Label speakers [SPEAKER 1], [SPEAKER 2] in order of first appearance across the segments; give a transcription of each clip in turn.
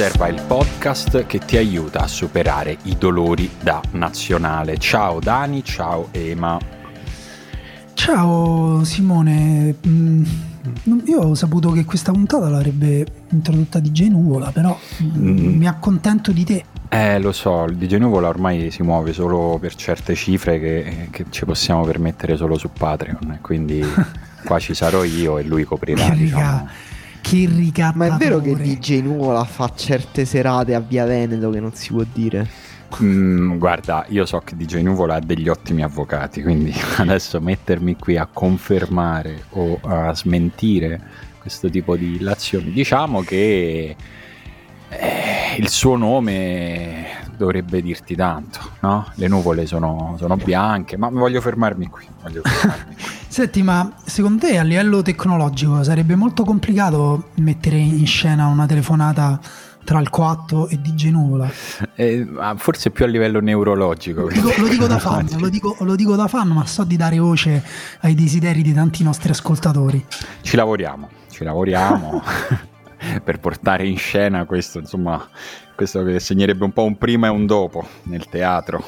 [SPEAKER 1] Riserva il podcast che ti aiuta a superare i dolori da nazionale. Ciao Dani, ciao Ema.
[SPEAKER 2] Ciao Simone, mm, io ho saputo che questa puntata l'avrebbe introdotta DJ Nuvola, però mm. mi accontento di te.
[SPEAKER 1] Eh, lo so, il DJ Nuvola ormai si muove solo per certe cifre che, che ci possiamo permettere solo su Patreon, quindi qua ci sarò io e lui coprirà. Diciamo
[SPEAKER 2] che ricattatore.
[SPEAKER 3] Ma è vero che DJ Nuvola fa certe serate a Via Veneto che non si può dire?
[SPEAKER 1] Mm, guarda, io so che DJ Nuvola ha degli ottimi avvocati, quindi adesso mettermi qui a confermare o a smentire questo tipo di illazioni, diciamo che eh, il suo nome dovrebbe dirti tanto, no? Le nuvole sono, sono bianche, ma voglio fermarmi qui. Voglio fermarmi qui.
[SPEAKER 2] Senti, ma secondo te a livello tecnologico sarebbe molto complicato mettere in scena una telefonata tra il 4 e DJ Nuvola?
[SPEAKER 1] Eh, forse più a livello neurologico.
[SPEAKER 2] Lo dico, lo dico da fan, lo dico, lo dico da fan, ma so di dare voce ai desideri di tanti nostri ascoltatori.
[SPEAKER 1] Ci lavoriamo, ci lavoriamo. per portare in scena questo, insomma, questo che segnerebbe un po' un prima e un dopo nel teatro.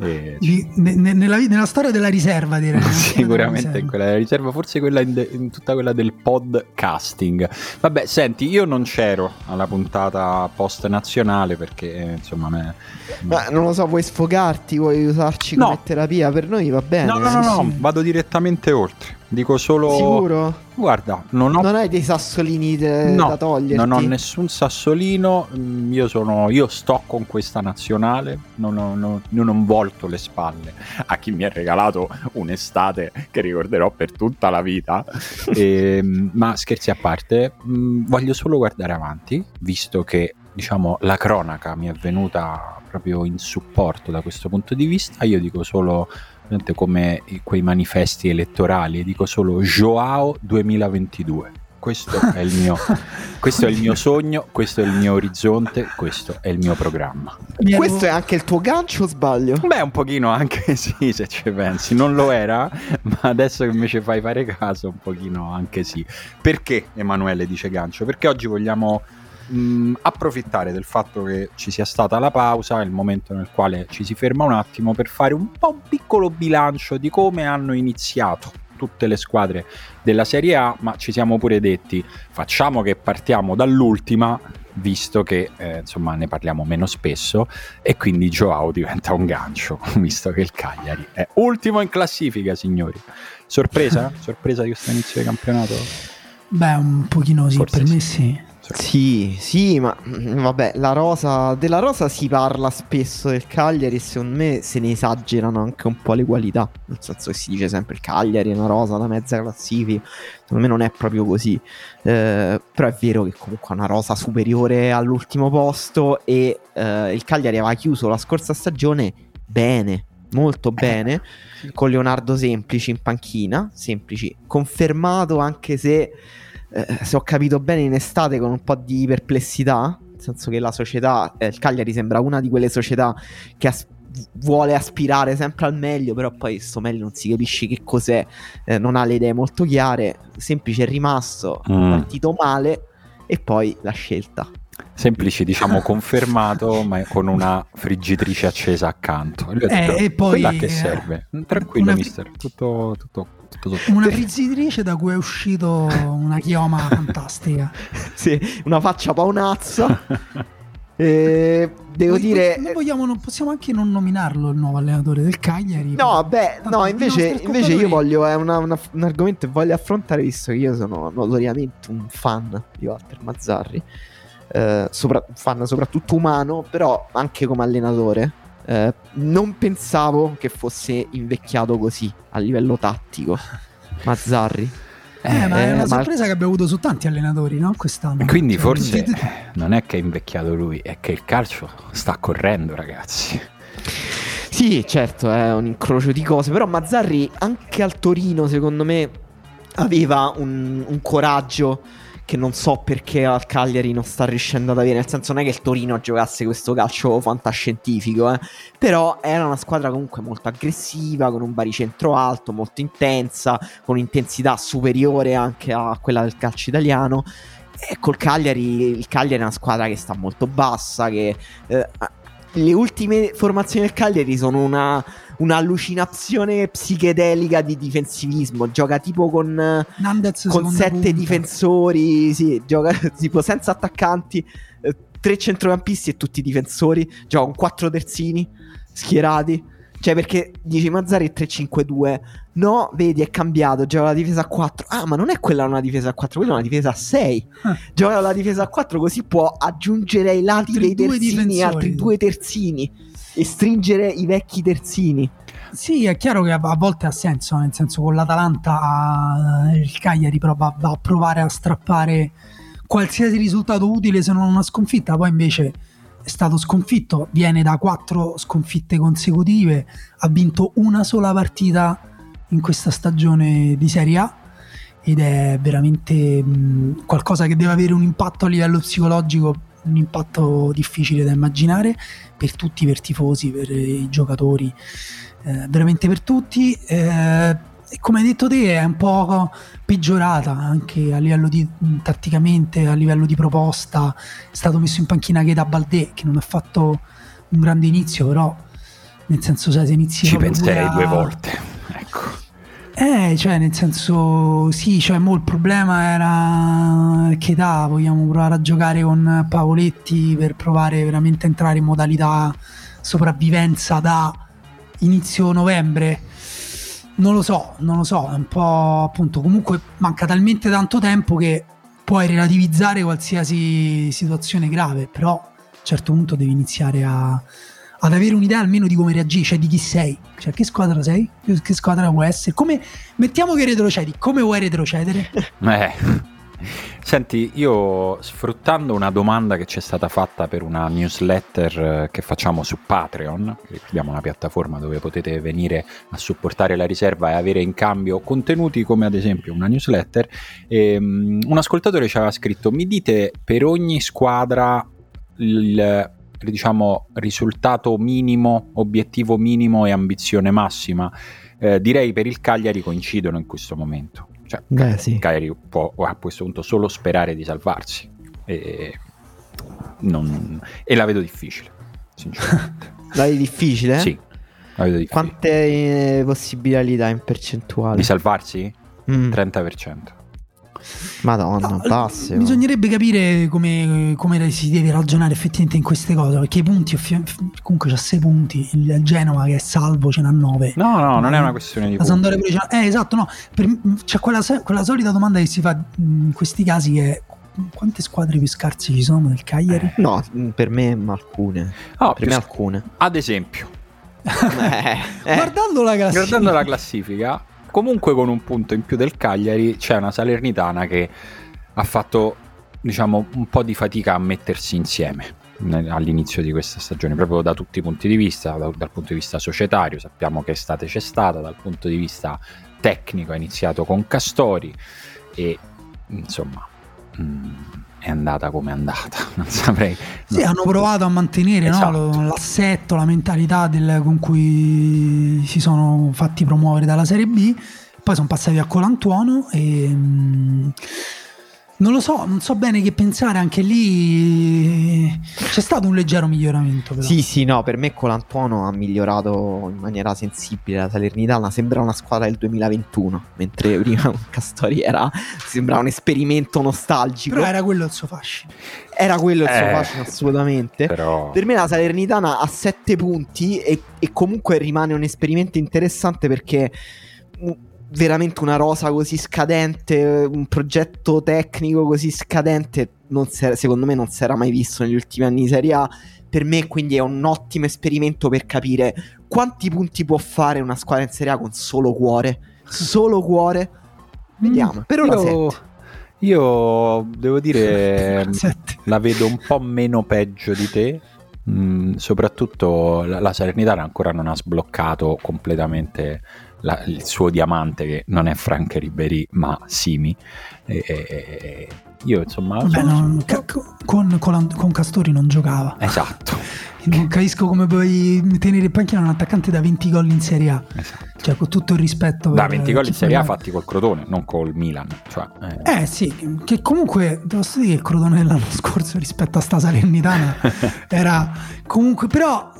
[SPEAKER 2] E... Di, ne, nella, nella, storia della riserva, direi.
[SPEAKER 1] Sicuramente in quella della riserva, forse quella in, de, in, tutta quella del podcasting. Vabbè, senti, io non c'ero alla puntata post nazionale perché eh, insomma. Me,
[SPEAKER 3] Ma non lo so, vuoi sfogarti, vuoi usarci no. come terapia? Per noi va bene.
[SPEAKER 1] No, no, no, no, vado direttamente oltre. Dico solo.
[SPEAKER 3] Sicuro?
[SPEAKER 1] Guarda, non ho.
[SPEAKER 3] Non hai dei sassolini de... no, da toglierti?
[SPEAKER 1] Non ho nessun sassolino. Mm, io, sono... Io sto con questa nazionale. Non ho, non, non ho volto le spalle a chi mi ha regalato un'estate che ricorderò per tutta la vita. e, ehm, ma scherzi a parte, mm, voglio solo guardare avanti, visto che diciamo la cronaca mi è venuta proprio in supporto da questo punto di vista. Io dico solo come quei manifesti elettorali, dico solo Joao 2022. Questo è, il mio, questo è il mio sogno, questo è il mio orizzonte, questo è il mio programma.
[SPEAKER 3] Questo è anche il tuo gancio o sbaglio?
[SPEAKER 1] Beh, un pochino anche sì, se ci pensi. Non lo era, ma adesso che invece fai fare caso, un pochino anche sì. Perché Emanuele dice gancio? Perché oggi vogliamo mh, approfittare del fatto che ci sia stata la pausa, il momento nel quale ci si ferma un attimo per fare un po' un piccolo bilancio di come hanno iniziato tutte le squadre della Serie A, ma ci siamo pure detti facciamo che partiamo dall'ultima, visto che eh, insomma ne parliamo meno spesso e quindi Joao diventa un gancio, visto che il Cagliari è ultimo in classifica, signori. Sorpresa? Sorpresa di questo inizio di campionato?
[SPEAKER 2] Beh, un pochino sì, Forse per me sì.
[SPEAKER 3] Sì, sì, ma mm, vabbè, la rosa, della rosa si parla spesso del Cagliari e secondo me se ne esagerano anche un po' le qualità. Nel senso che si dice sempre il Cagliari è una rosa da mezza classifica. Secondo me non è proprio così. Eh, però è vero che comunque ha una rosa superiore all'ultimo posto e eh, il Cagliari aveva chiuso la scorsa stagione bene, molto bene, con Leonardo Semplici in panchina, Semplici confermato anche se eh, se ho capito bene, in estate con un po' di perplessità. Nel senso che la società, eh, il Cagliari sembra una di quelle società che as- vuole aspirare sempre al meglio, però poi questo meglio non si capisce che cos'è, eh, non ha le idee molto chiare. Semplice è rimasto, mm. partito male e poi la scelta.
[SPEAKER 1] Semplici, diciamo confermato, ma con una friggitrice accesa accanto.
[SPEAKER 2] E, eh, e poi
[SPEAKER 1] quella che serve. Tranquillo, una... mister. Tutto, tutto.
[SPEAKER 2] Una friggitrice da cui è uscito una chioma fantastica.
[SPEAKER 3] sì, una faccia paonazza. Eh, devo
[SPEAKER 2] noi,
[SPEAKER 3] dire.
[SPEAKER 2] Noi vogliamo, non possiamo anche non nominarlo il nuovo allenatore del Cagliari.
[SPEAKER 3] No, beh, no, invece, invece io voglio. È una, una, un argomento che voglio affrontare, visto che io sono notoriamente un fan di Walter Mazzarri. Eh, sopra, fan soprattutto umano, però anche come allenatore. Eh, non pensavo che fosse invecchiato così a livello tattico. Mazzarri.
[SPEAKER 2] Eh, ma è una eh, sorpresa ma... che abbiamo avuto su tanti allenatori, no? Quest'anno.
[SPEAKER 1] Quindi cioè, forse ti... non è che è invecchiato lui, è che il calcio sta correndo, ragazzi.
[SPEAKER 3] Sì, certo, è un incrocio di cose, però Mazzarri anche al Torino, secondo me, aveva un, un coraggio che non so perché al Cagliari non sta riuscendo ad avere, nel senso non è che il Torino giocasse questo calcio fantascientifico, eh? però era una squadra comunque molto aggressiva, con un baricentro alto, molto intensa, con un'intensità superiore anche a quella del calcio italiano. E col Cagliari, il Cagliari è una squadra che sta molto bassa, che eh, le ultime formazioni del Cagliari sono una un'allucinazione psichedelica di difensivismo. Gioca tipo con, con sette punta. difensori, sì, gioca tipo senza attaccanti, eh, tre centrocampisti e tutti difensori. Gioca con quattro terzini schierati. Cioè, perché dici Mazzari è 3-5-2. No, vedi, è cambiato. Gioca la difesa a 4. Ah, ma non è quella una difesa a 4, quella è una difesa a 6. Ah. Gioca la difesa a 4, così può aggiungere ai lati altri dei terzini altri due terzini e stringere i vecchi terzini.
[SPEAKER 2] Sì, è chiaro che a, volte ha senso, nel senso con l'Atalanta eh, il Cagliari prova va a provare a strappare qualsiasi risultato utile se non una sconfitta, poi invece è stato sconfitto, viene da quattro sconfitte consecutive, ha vinto una sola partita in questa stagione di Serie A ed è veramente mh, qualcosa che deve avere un impatto a livello psicologico un impatto difficile da immaginare per tutti, per tifosi, per i giocatori, eh, veramente per tutti. Eh, e come hai detto te è un po' peggiorata anche a livello di tatticamente, a livello di proposta. È stato messo in panchina Cheta Baldé che non ha fatto un grande inizio, però nel senso se inizi
[SPEAKER 1] ci penserei a... due volte. Ecco.
[SPEAKER 2] Eh, cioè, nel senso, sì, cioè, mo il problema era che da, vogliamo provare a giocare con Pavoletti per provare veramente a entrare in modalità sopravvivenza da inizio novembre. Non lo so, non lo so, è un po' appunto, comunque manca talmente tanto tempo che puoi relativizzare qualsiasi situazione grave, però a un certo punto devi iniziare a ad avere un'idea almeno di come reagisci, cioè di chi sei, cioè che squadra sei, che squadra vuoi essere, come, mettiamo che retrocedi, come vuoi retrocedere?
[SPEAKER 1] Eh. Senti, io sfruttando una domanda che ci è stata fatta per una newsletter eh, che facciamo su Patreon, abbiamo una piattaforma dove potete venire a supportare la riserva e avere in cambio contenuti come ad esempio una newsletter, e, um, un ascoltatore ci aveva scritto mi dite per ogni squadra il diciamo risultato minimo, obiettivo minimo e ambizione massima. Eh, direi per il Cagliari coincidono in questo momento. Cioè, Beh, sì. Cagliari può a questo punto solo sperare di salvarsi. E, non, e la vedo difficile, sinceramente.
[SPEAKER 3] la vedi difficile?
[SPEAKER 1] Sì. La vedo difficile.
[SPEAKER 3] Quante possibilità in percentuale?
[SPEAKER 1] Di salvarsi? Mm. 30%.
[SPEAKER 3] Madonna, no, basse.
[SPEAKER 2] Bisognerebbe capire come, come, si deve ragionare effettivamente in queste cose. Perché i punti, comunque c'ha 6 punti. Il Genova che è salvo ce n'ha 9.
[SPEAKER 1] No, no, non è una questione di
[SPEAKER 2] la punti. Pure eh, esatto, no. Per, c'è quella, quella, solita domanda che si fa in questi casi che è quante squadre più scarse ci sono del Cagliari? Eh.
[SPEAKER 3] No, per me alcune. Oh, per me alcune.
[SPEAKER 1] Ad esempio.
[SPEAKER 2] eh, eh. Guardando la classifica.
[SPEAKER 1] Guardando la classifica comunque con un punto in più del Cagliari c'è una Salernitana che ha fatto diciamo un po' di fatica a mettersi insieme all'inizio di questa stagione proprio da tutti i punti di vista da, dal punto di vista societario. Sappiamo che estate c'è stata dal punto di vista tecnico ha iniziato con Castori e insomma mh, mm, è andata come è andata, non saprei.
[SPEAKER 2] Sì, hanno provato a mantenere esatto. no, l'assetto, la mentalità del, con cui si sono fatti promuovere dalla Serie B, poi sono passati a Colantuono e, Non lo so, non so bene che pensare, anche lì c'è stato un leggero miglioramento. Però.
[SPEAKER 3] Sì, sì, no, per me Colantuono ha migliorato in maniera sensibile la Salernitana, sembra una squadra del 2021, mentre prima Castori era, sembrava un esperimento nostalgico.
[SPEAKER 2] Però era quello il suo fascino.
[SPEAKER 3] Era quello il suo
[SPEAKER 1] Eh,
[SPEAKER 3] fascino, assolutamente.
[SPEAKER 1] Però...
[SPEAKER 3] Per me la Salernitana ha 7 punti e, e comunque rimane un esperimento interessante perché mm, veramente una rosa così scadente, un progetto tecnico così scadente, era- secondo me non si era mai visto negli ultimi anni di Serie A. Per me quindi è un ottimo esperimento per capire quanti punti può fare una squadra in Serie A con solo cuore. Solo cuore. Vediamo. Per ora
[SPEAKER 1] io, io devo dire
[SPEAKER 2] Sette.
[SPEAKER 1] la vedo un po' meno peggio di te. Mm, soprattutto la, la Salernitana ancora non ha sbloccato completamente la- il suo diamante, che non è Frank Ribery, ma Simi. E- e- io insomma. Sono-
[SPEAKER 2] non- con, con- con Castori non giocava.
[SPEAKER 1] Esatto,
[SPEAKER 2] Non capisco come puoi tenere in panchina un attaccante da 20 gol in Serie A.
[SPEAKER 1] esatto.
[SPEAKER 2] Cioè, con tutto il rispetto
[SPEAKER 1] Da
[SPEAKER 2] per
[SPEAKER 1] 20 gol in Serie A fatti col Crotone, non col Milan. Cioè, eh.
[SPEAKER 2] Eh sì, che comunque posso dire che il Crotone dell'anno scorso rispetto a sta Salernitana era comunque però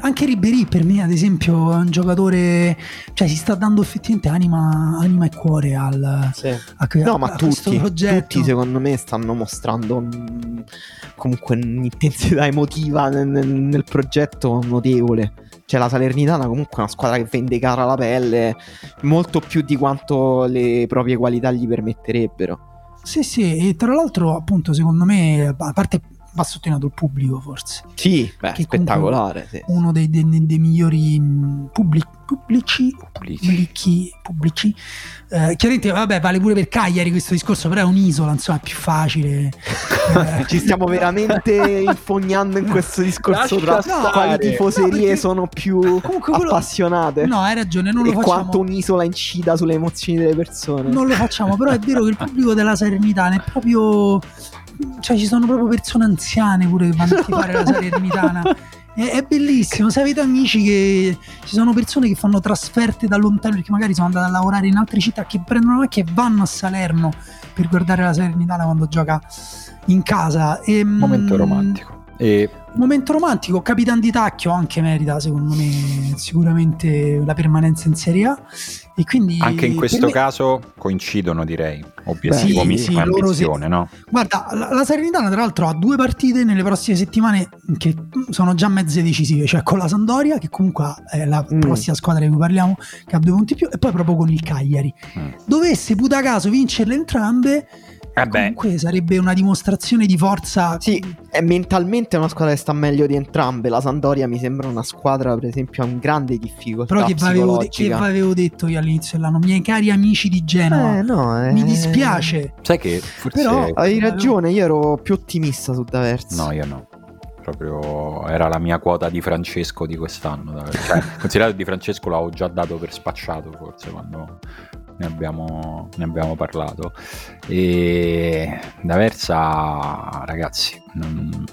[SPEAKER 2] anche Ribery per me ad esempio è un giocatore cioè si sta dando effettivamente anima, anima e cuore al, a,
[SPEAKER 3] No,
[SPEAKER 2] a-
[SPEAKER 3] ma
[SPEAKER 2] a questo
[SPEAKER 3] tutti,
[SPEAKER 2] progetto
[SPEAKER 3] tutti secondo me stanno mostrando comunque un'intensità emotiva nel, nel- nel progetto notevole. Cioè la Salernitana comunque è una squadra che vende cara la pelle molto più di quanto le proprie qualità gli permetterebbero.
[SPEAKER 2] sì sì e tra l'altro appunto secondo me a parte va sottolineato il pubblico forse
[SPEAKER 3] Sì, beh,
[SPEAKER 2] Che
[SPEAKER 3] spettacolare. sì.
[SPEAKER 2] uno dei, dei- dei migliori mh, pubblic- pubblici pubblici, pubblici. Eh, chiaramente vabbè vale pure per Cagliari questo discorso però è un'isola insomma è più facile Eh,
[SPEAKER 3] Ci stiamo veramente infognando in questo discorso tra
[SPEAKER 1] stare.
[SPEAKER 3] quali tifoserie
[SPEAKER 2] No, perché-
[SPEAKER 3] sono più
[SPEAKER 2] Comunque quello-
[SPEAKER 3] appassionate
[SPEAKER 2] no hai ragione non lo
[SPEAKER 3] e
[SPEAKER 2] facciamo
[SPEAKER 3] quanto un'isola incida sulle emozioni delle persone.
[SPEAKER 2] non lo facciamo però è vero che il pubblico della Salernitana è proprio cioè ci sono proprio persone anziane pure che vanno a tifare la Salernitana è, è bellissimo se avete amici che ci sono persone che fanno trasferte da lontano perché magari sono andate a lavorare in altre città che prendono la macchina e vanno a Salerno per guardare la Salernitana quando gioca in casa. E,
[SPEAKER 1] Momento
[SPEAKER 2] mm,
[SPEAKER 1] romantico. E
[SPEAKER 2] Momento romantico, Capitan di Tacchio anche merita secondo me sicuramente la permanenza in Serie A e quindi
[SPEAKER 1] anche in questo
[SPEAKER 2] me-
[SPEAKER 1] caso coincidono, direi. Obiettivo
[SPEAKER 2] Beh,
[SPEAKER 1] mi
[SPEAKER 2] sì,
[SPEAKER 1] ambizione, no?
[SPEAKER 2] Guarda, la, la Salernitana tra l'altro ha due partite nelle prossime settimane che sono già mezze decisive, cioè con la Sandoria che comunque è la
[SPEAKER 3] Mm.
[SPEAKER 2] prossima squadra di cui parliamo che ha due punti in più e poi proprio con il Cagliari.
[SPEAKER 1] Mm.
[SPEAKER 2] Dovesse puta caso vincerle entrambe,
[SPEAKER 1] Eh beh,
[SPEAKER 2] comunque sarebbe una dimostrazione di forza.
[SPEAKER 3] Sì, è mentalmente una squadra che sta meglio di entrambe. La Sandoria mi sembra una squadra, per esempio, in grande difficoltà
[SPEAKER 2] Però che vi avevo, de- che avevo detto io all'inizio dell'anno, miei cari amici di Genova,
[SPEAKER 3] Eh, no, eh,
[SPEAKER 2] mi dispiace.
[SPEAKER 1] sai che forse...
[SPEAKER 2] Però-
[SPEAKER 3] Hai ragione, io ero più ottimista su D'Aversa.
[SPEAKER 1] No, io no. Proprio era la mia quota di Francesco di quest'anno. Cioè, considerato di Francesco l'avevo già dato per spacciato forse quando ne abbiamo, ne abbiamo parlato. E D'Aversa, ragazzi, non-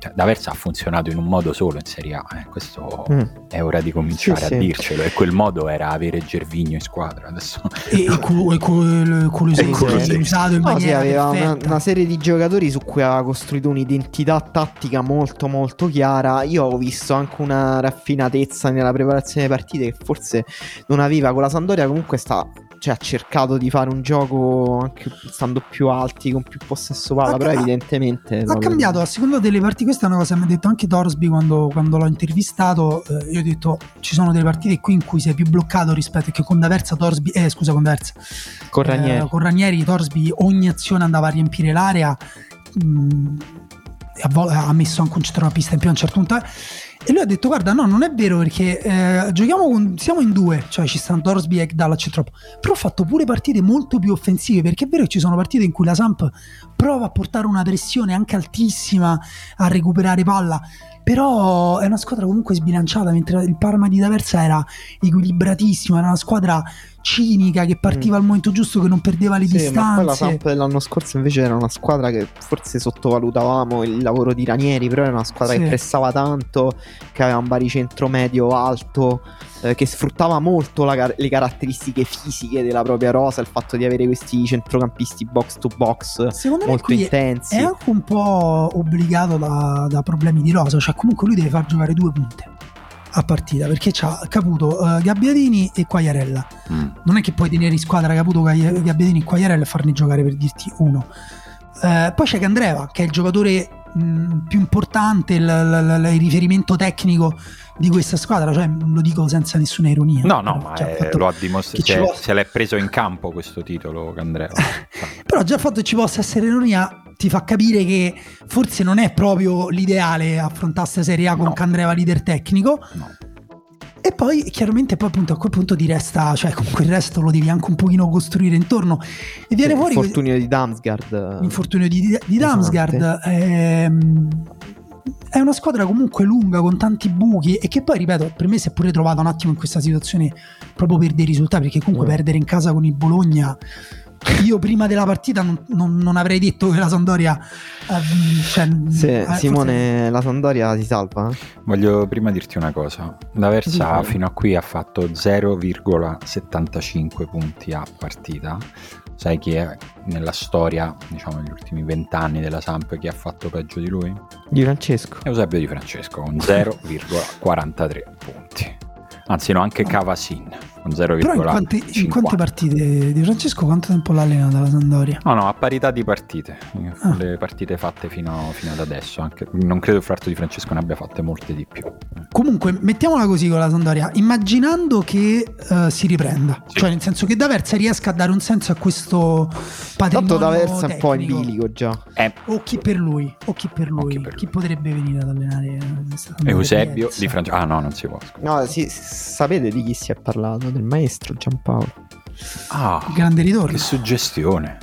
[SPEAKER 1] cioè, D'Aversa ha funzionato in un modo solo in Serie A. eh, Questo
[SPEAKER 3] Mm.
[SPEAKER 1] è ora di cominciare
[SPEAKER 3] Sì,
[SPEAKER 1] a
[SPEAKER 3] sì.
[SPEAKER 1] dircelo. E quel modo era avere Gervigno in squadra. Adesso
[SPEAKER 2] E, e, cu- e cu-
[SPEAKER 3] E Kulusevski.
[SPEAKER 2] usato in
[SPEAKER 3] No, sì,
[SPEAKER 2] maniera
[SPEAKER 3] aveva una, una serie di giocatori su cui aveva costruito un'identità tattica molto molto chiara. Io ho visto anche una raffinatezza nella preparazione delle partite che forse non aveva con la Sandoria. Comunque sta, cioè, ha cercato di fare un gioco anche stando più alti, con più possesso palla, però evidentemente...
[SPEAKER 2] Ha
[SPEAKER 3] proprio-
[SPEAKER 2] cambiato a seconda delle partite. Questa è una cosa che mi ha detto anche Torsby quando, quando l'ho intervistato. Eh, io ho detto: ci sono delle partite qui in cui sei più bloccato rispetto che con D'Aversa, Torsby, eh, scusa, con D'Aversa,
[SPEAKER 3] Con Ranieri.
[SPEAKER 2] Eh, con Ranieri, Torsby, ogni azione andava a riempire l'area. mm, e a vol- ha messo anche un centrocampista in più a un certo punto. E lui ha detto: Guarda, no, non è vero perché eh, giochiamo con, siamo in due, cioè ci stanno Torsby e Ekdal al centro. Però ho fatto pure partite molto più offensive perché è vero che ci sono partite in cui la Samp prova a portare una pressione anche altissima a recuperare palla. Però è una squadra comunque sbilanciata, mentre il Parma di D'Aversa era equilibratissimo, era una squadra cinica che partiva
[SPEAKER 3] Mm.
[SPEAKER 2] al momento giusto, che non perdeva le
[SPEAKER 3] Sì, ma poi la
[SPEAKER 2] distanze.
[SPEAKER 3] Samp dell'anno scorso invece era una squadra che forse sottovalutavamo il lavoro di Ranieri, però era una squadra
[SPEAKER 2] Sì.
[SPEAKER 3] che pressava tanto, che aveva un baricentro medio alto, eh, che sfruttava molto la le caratteristiche fisiche della propria rosa, il fatto di avere questi centrocampisti box to box
[SPEAKER 2] Secondo me
[SPEAKER 3] molto intensi.
[SPEAKER 2] è anche un po' obbligato da, da problemi di rosa, cioè comunque lui deve far giocare due punte a partita perché c'ha Caputo, eh, Gabbiadini e Quagliarella.
[SPEAKER 1] Mm.
[SPEAKER 2] Non è che puoi tenere in squadra Caputo, Gabbi- Gabbiadini e Quagliarella e farne giocare per dirti uno. Eh, poi c'è Candreva che è il giocatore mh, più importante, il, il- il- il riferimento tecnico di questa squadra, cioè lo dico senza nessuna ironia.
[SPEAKER 1] No, no, ma
[SPEAKER 2] cioè,
[SPEAKER 1] è- lo ha dimostrato.
[SPEAKER 2] che ci
[SPEAKER 1] Se, l'è preso in campo questo titolo, Candreva.
[SPEAKER 2] Però già il fatto che ci possa essere ironia ti fa capire che forse non è proprio l'ideale affrontare Serie A con
[SPEAKER 1] No.
[SPEAKER 2] Candreva leader tecnico.
[SPEAKER 1] No.
[SPEAKER 2] E poi chiaramente poi appunto a quel punto ti resta, cioè comunque il resto lo devi anche un pochino costruire intorno. E viene fuori
[SPEAKER 3] L'infortunio di Damsgaard.
[SPEAKER 2] l'infortunio di, di
[SPEAKER 3] Pesante.
[SPEAKER 2] Damsgaard. ehm, è una squadra comunque lunga con tanti buchi e che poi ripeto per me si è pure trovato un attimo in questa situazione proprio per dei risultati perché comunque
[SPEAKER 3] Mm.
[SPEAKER 2] perdere in casa con il Bologna io prima della partita non, non- non avrei detto che la Sandoria eh, cioè,
[SPEAKER 3] Sì,
[SPEAKER 2] eh, forse-
[SPEAKER 3] Simone, la Sandoria si salva? eh?
[SPEAKER 1] Voglio prima dirti una cosa. La Versa
[SPEAKER 3] Sì.
[SPEAKER 1] fino a qui ha fatto 0,75 punti a partita. Sai chi è nella storia, diciamo negli ultimi vent'anni della Samp, chi ha fatto peggio di lui?
[SPEAKER 3] Di Francesco.
[SPEAKER 1] Eusebio Di Francesco con 0,43 punti. Anzi no, anche Cavasin con 0,50.
[SPEAKER 2] però in quante, in quante partite di Francesco quanto tempo l'ha allenata la Sandoria?
[SPEAKER 1] No, no, a parità di partite.
[SPEAKER 2] Ah.
[SPEAKER 1] Le partite fatte fino, fino ad adesso. Anche, non credo il Frarto di Francesco ne abbia fatte molte di più.
[SPEAKER 2] Comunque, mettiamola così con la Sandoria, immaginando che eh, si riprenda,
[SPEAKER 1] Sì.
[SPEAKER 2] cioè nel senso che D'Aversa riesca a dare un senso a questo patrimonio
[SPEAKER 3] Tanto da versa è un po' in bilico già.
[SPEAKER 1] Eh,
[SPEAKER 2] O chi per lui, o chi per lui,
[SPEAKER 1] chi per
[SPEAKER 2] chi
[SPEAKER 1] lui.
[SPEAKER 2] potrebbe venire ad allenare?
[SPEAKER 1] Eusebio di Francesco. Ah no, non si può. scusa.
[SPEAKER 3] No, sì, sapete di chi si è parlato? Del maestro Giampaolo.
[SPEAKER 1] Ah,
[SPEAKER 2] Grande
[SPEAKER 1] che
[SPEAKER 2] ritorno.
[SPEAKER 1] suggestione.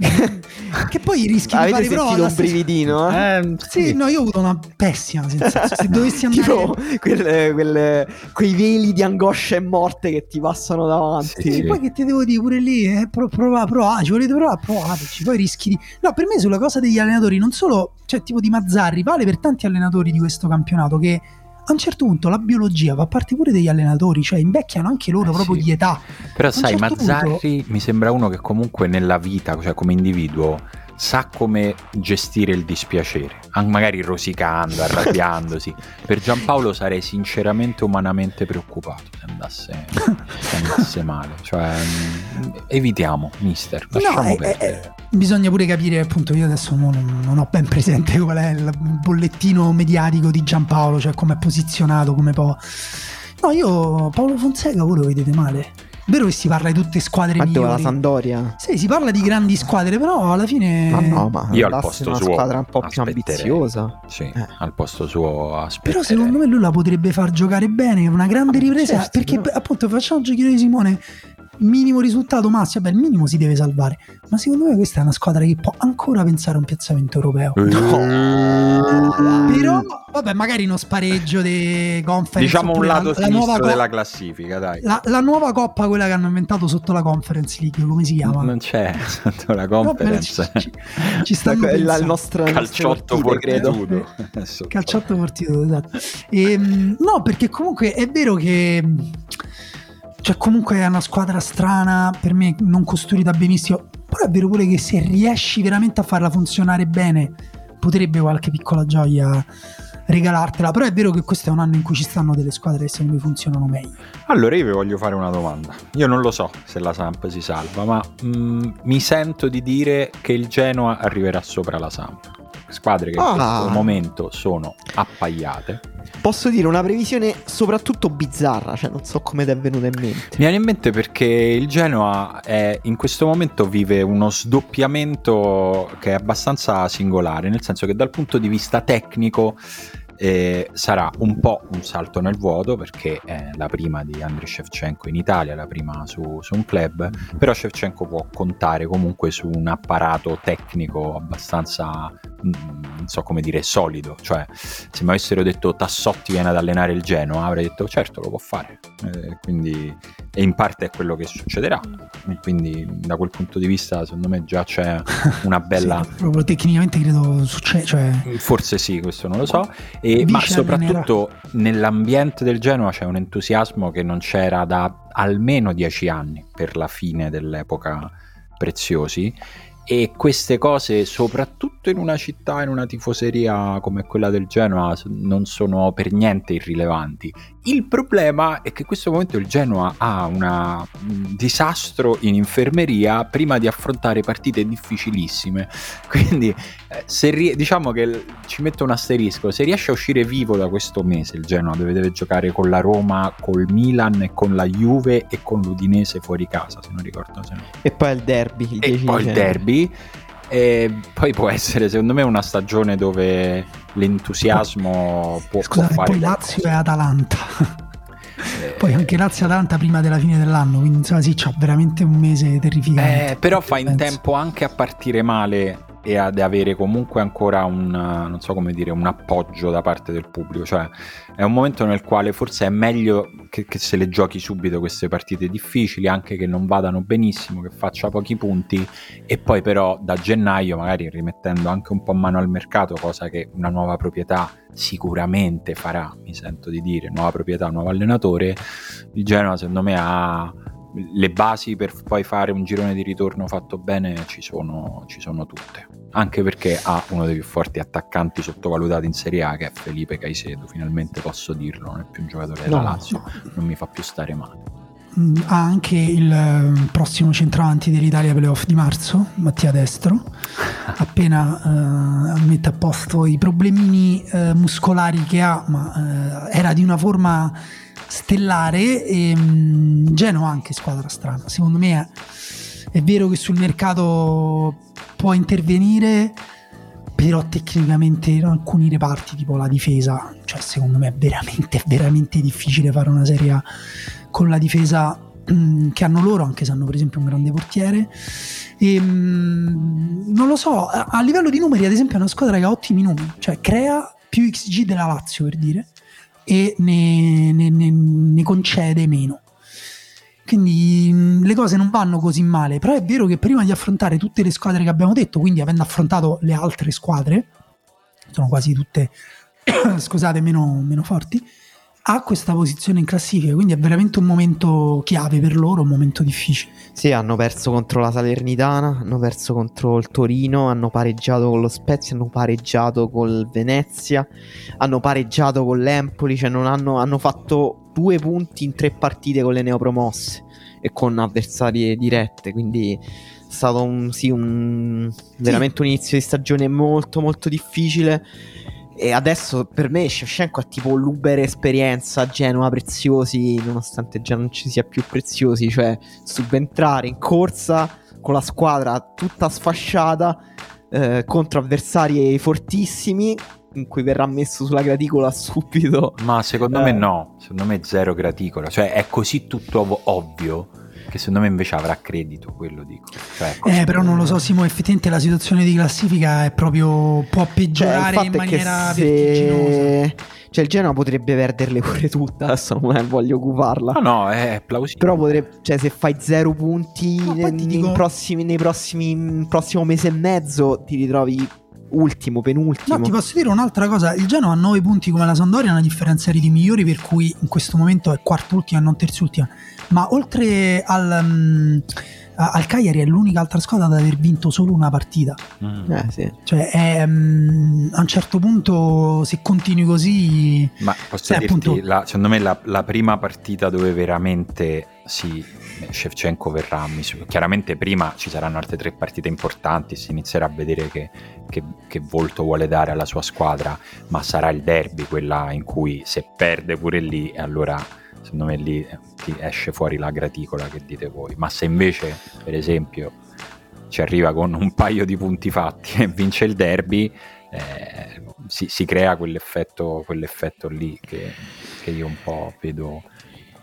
[SPEAKER 2] che poi rischi di
[SPEAKER 3] Avete
[SPEAKER 2] fare però
[SPEAKER 3] sentito
[SPEAKER 2] la
[SPEAKER 3] un brividino? Eh?
[SPEAKER 1] Eh,
[SPEAKER 2] Sì, no, io ho avuto una pessima sensazione. Se dovessi andare
[SPEAKER 3] tipo quelle- quelle- quei veli di angoscia e morte che ti passano davanti.
[SPEAKER 1] Sì,
[SPEAKER 2] E poi che ti devo dire pure lì, eh, pro- prova, prova, ci volete provare, provateci, poi rischi di... No, per me sulla cosa degli allenatori, non solo, cioè tipo di Mazzarri, vale per tanti allenatori di questo campionato che a un certo punto la biologia fa parte pure degli allenatori, cioè invecchiano anche loro
[SPEAKER 1] Eh,
[SPEAKER 2] proprio
[SPEAKER 1] sì.
[SPEAKER 2] di età.
[SPEAKER 1] Però
[SPEAKER 2] A
[SPEAKER 1] sai,
[SPEAKER 2] certo
[SPEAKER 1] Mazzarri mi sembra uno che comunque nella vita, cioè come individuo, sa come gestire il dispiacere, magari rosicando, arrabbiandosi. Per Giampaolo sarei sinceramente umanamente preoccupato se andasse, se andasse male. Cioè, mm, evitiamo, mister, lasciamo
[SPEAKER 2] no, eh,
[SPEAKER 1] perdere.
[SPEAKER 2] eh, bisogna pure capire, appunto, io adesso non, non ho ben presente qual è il bollettino mediatico di Giampaolo, cioè come è posizionato, come può... No, io Paolo Fonseca voi lo vedete male. È vero che si parla di tutte squadre
[SPEAKER 3] Ma dove la
[SPEAKER 2] migliori.
[SPEAKER 3] Sandoria?
[SPEAKER 2] Sì, si parla di grandi squadre, però alla fine...
[SPEAKER 3] Ma no, ma
[SPEAKER 1] Io al posto
[SPEAKER 3] una
[SPEAKER 1] suo
[SPEAKER 3] squadra un po' più
[SPEAKER 1] aspetterei.
[SPEAKER 3] ambiziosa.
[SPEAKER 1] Sì,
[SPEAKER 3] Eh.
[SPEAKER 1] al posto suo aspetta.
[SPEAKER 2] Però secondo me lui la potrebbe far giocare bene, una grande ripresa,
[SPEAKER 3] certo,
[SPEAKER 2] perché
[SPEAKER 3] però-
[SPEAKER 2] appunto facciamo il giochino di Simone, minimo risultato massimo, vabbè il minimo si deve salvare, ma secondo me questa è una squadra che può ancora pensare a un piazzamento europeo.
[SPEAKER 1] Eh.
[SPEAKER 2] Però, vabbè, magari uno spareggio di conference.
[SPEAKER 1] Diciamo un lato
[SPEAKER 2] la, la co-
[SPEAKER 1] della classifica, dai.
[SPEAKER 2] la, la nuova coppa, quella che hanno inventato sotto la Conference League, come si chiama?
[SPEAKER 1] Non c'è sotto la
[SPEAKER 2] Vabbè,
[SPEAKER 1] conference.
[SPEAKER 2] ci, ci- ci stanno pensando.
[SPEAKER 3] nostro il nostro
[SPEAKER 1] Calciotto fortitudo.
[SPEAKER 2] Calciotto partito, esatto. Ehm, no, perché comunque è vero che cioè comunque è una squadra strana, per me non costruita benissimo, però è vero pure che se riesci veramente a farla funzionare bene, potrebbe qualche piccola gioia regalartela, però è vero che questo è un anno in cui ci stanno delle squadre che secondo me funzionano meglio.
[SPEAKER 1] Allora io vi voglio fare una domanda. Io non lo so se la Samp si salva, ma mm, mi sento di dire che il Genoa arriverà sopra la Samp. Squadre che in
[SPEAKER 3] Ah.
[SPEAKER 1] questo momento sono appaiate.
[SPEAKER 3] Posso dire una previsione soprattutto bizzarra, cioè non so come ti è venuta in mente.
[SPEAKER 1] Mi viene in mente perché il Genoa è- in questo momento vive uno sdoppiamento che è abbastanza singolare, nel senso che dal punto di vista tecnico eh, sarà un po' un salto nel vuoto perché è la prima di Andriy Shevchenko in Italia, la prima su, su un club, però Shevchenko può contare comunque su un apparato tecnico abbastanza non so come dire, solido. Cioè, se mi avessero detto Tassotti viene ad allenare il Genoa, avrei detto certo, lo può fare. Eh, quindi, e in parte è quello che succederà. Quindi, da quel punto di vista, secondo me già c'è una bella.
[SPEAKER 2] sì, proprio tecnicamente credo succeda. Cioè...
[SPEAKER 1] Forse sì, questo non lo so. E, ma soprattutto nell'ambiente del Genoa c'è un entusiasmo che non c'era da almeno dieci anni per la fine dell'epoca preziosi e queste cose, soprattutto in una città, in una tifoseria come quella del Genoa, non sono per niente irrilevanti. Il problema è che in questo momento il Genoa ha un disastro in infermeria prima di affrontare partite difficilissime. Quindi, eh, se diciamo che ci metto un asterisco: se riesce a uscire vivo da questo mese, il Genoa dove deve giocare con la Roma, col Milan e con la Juve e con l'Udinese fuori casa, se non ricordo. Se no.
[SPEAKER 3] E poi il derby. Il
[SPEAKER 1] e poi il derby. E poi può essere, secondo me, una stagione dove l'entusiasmo può,
[SPEAKER 2] Scusate,
[SPEAKER 1] può.
[SPEAKER 2] Poi Lazio e Atalanta. Eh, poi anche Lazio e Atalanta prima della fine dell'anno, quindi insomma sì, c'ha veramente un mese terrificante.
[SPEAKER 1] Eh, però fa in tempo anche a partire male e ad avere comunque ancora un, so dire, un appoggio da parte del pubblico. Cioè, è un momento nel quale forse è meglio che, che, se le giochi subito queste partite difficili, anche che non vadano benissimo, che faccia pochi punti, e poi però da gennaio, magari rimettendo anche un po' mano al mercato, cosa che una nuova proprietà sicuramente farà, mi sento di dire, nuova proprietà, nuovo allenatore, il Genoa secondo me ha le basi per poi fare un girone di ritorno fatto bene ci sono, ci sono, tutte. Anche perché ha uno dei più forti attaccanti sottovalutati in Serie A che è Felipe Caicedo. Finalmente posso dirlo, non è più un giocatore della no, Lazio, no. non mi fa più stare male.
[SPEAKER 2] Mm, ha anche il eh, prossimo centravanti dell'Italia playoff di marzo, Mattia Destro. Appena uh, mette a posto i problemini uh, muscolari che ha, ma uh, era di una forma stellare e um, Genoa anche squadra strana. Secondo me è, è vero che sul mercato può intervenire, però tecnicamente in alcuni reparti tipo la difesa, cioè secondo me è veramente, veramente difficile fare una serie con la difesa mm, che hanno loro, anche se hanno per esempio un grande portiere. E, um, non lo so, a livello di numeri, ad esempio, è una squadra che ha ottimi numeri, cioè crea più XG della Lazio per dire e ne, ne, ne, ne concede meno. Quindi mm, le cose non vanno così male, però è vero che prima di affrontare tutte le squadre che abbiamo detto, quindi avendo affrontato le altre squadre, sono quasi tutte, scusate, meno, meno forti, ha questa posizione in classifica, quindi è veramente un momento chiave per loro, un momento difficile.
[SPEAKER 3] Sì, hanno perso contro la Salernitana, hanno perso contro il Torino, hanno pareggiato con lo Spezia, hanno pareggiato col Venezia, hanno pareggiato con l'Empoli, cioè non hanno, hanno fatto due punti in tre partite con le neopromosse e con avversarie dirette, quindi è stato un, sì, un, veramente sì. un inizio di stagione molto molto difficile e adesso per me Shevchenko è tipo l'Uber esperienza Genoa preziosi, nonostante già non ci sia più preziosi, cioè subentrare in corsa con la squadra tutta sfasciata eh, contro avversari fortissimi in cui verrà messo sulla graticola subito.
[SPEAKER 1] Ma secondo eh. me no, secondo me zero graticola, cioè è così tutto ov- ovvio che secondo me invece avrà credito, quello dico. Cioè,
[SPEAKER 2] eh, però non lo so, Simo, effettivamente la situazione di classifica è proprio può peggiorare cioè, in maniera se... vertiginosa.
[SPEAKER 3] Cioè, il Genoa potrebbe perderle pure tutte. Adesso non voglio occuparla.
[SPEAKER 1] No, no, è plausibile.
[SPEAKER 3] Però potrebbe, cioè, se fai zero punti nei, dico... prossimi, nei prossimi prossimo mese e mezzo, ti ritrovi ultimo, penultimo.
[SPEAKER 2] No, ti posso dire un'altra cosa: il Genoa ha 9 punti come la Sandoria, una differenza di migliori, per cui in questo momento è quarto ultima non terzultima. Ma oltre al, um, al Cagliari è l'unica altra squadra ad aver vinto solo una partita.
[SPEAKER 3] Mm. Eh, sì.
[SPEAKER 2] Cioè, è, um, a un certo punto, se continui così.
[SPEAKER 1] Ma posso dirti, appunto... la, secondo me, la, la prima partita dove veramente si Shevchenko verrà chiaramente prima ci saranno altre tre partite importanti si inizierà a vedere che, che, che, volto vuole dare alla sua squadra ma sarà il derby quella in cui se perde pure lì allora secondo me lì ti esce fuori la graticola che dite voi. Ma se invece per esempio ci arriva con un paio di punti fatti e vince il derby eh, si, si, crea quell'effetto, quell'effetto lì che, che io un po' vedo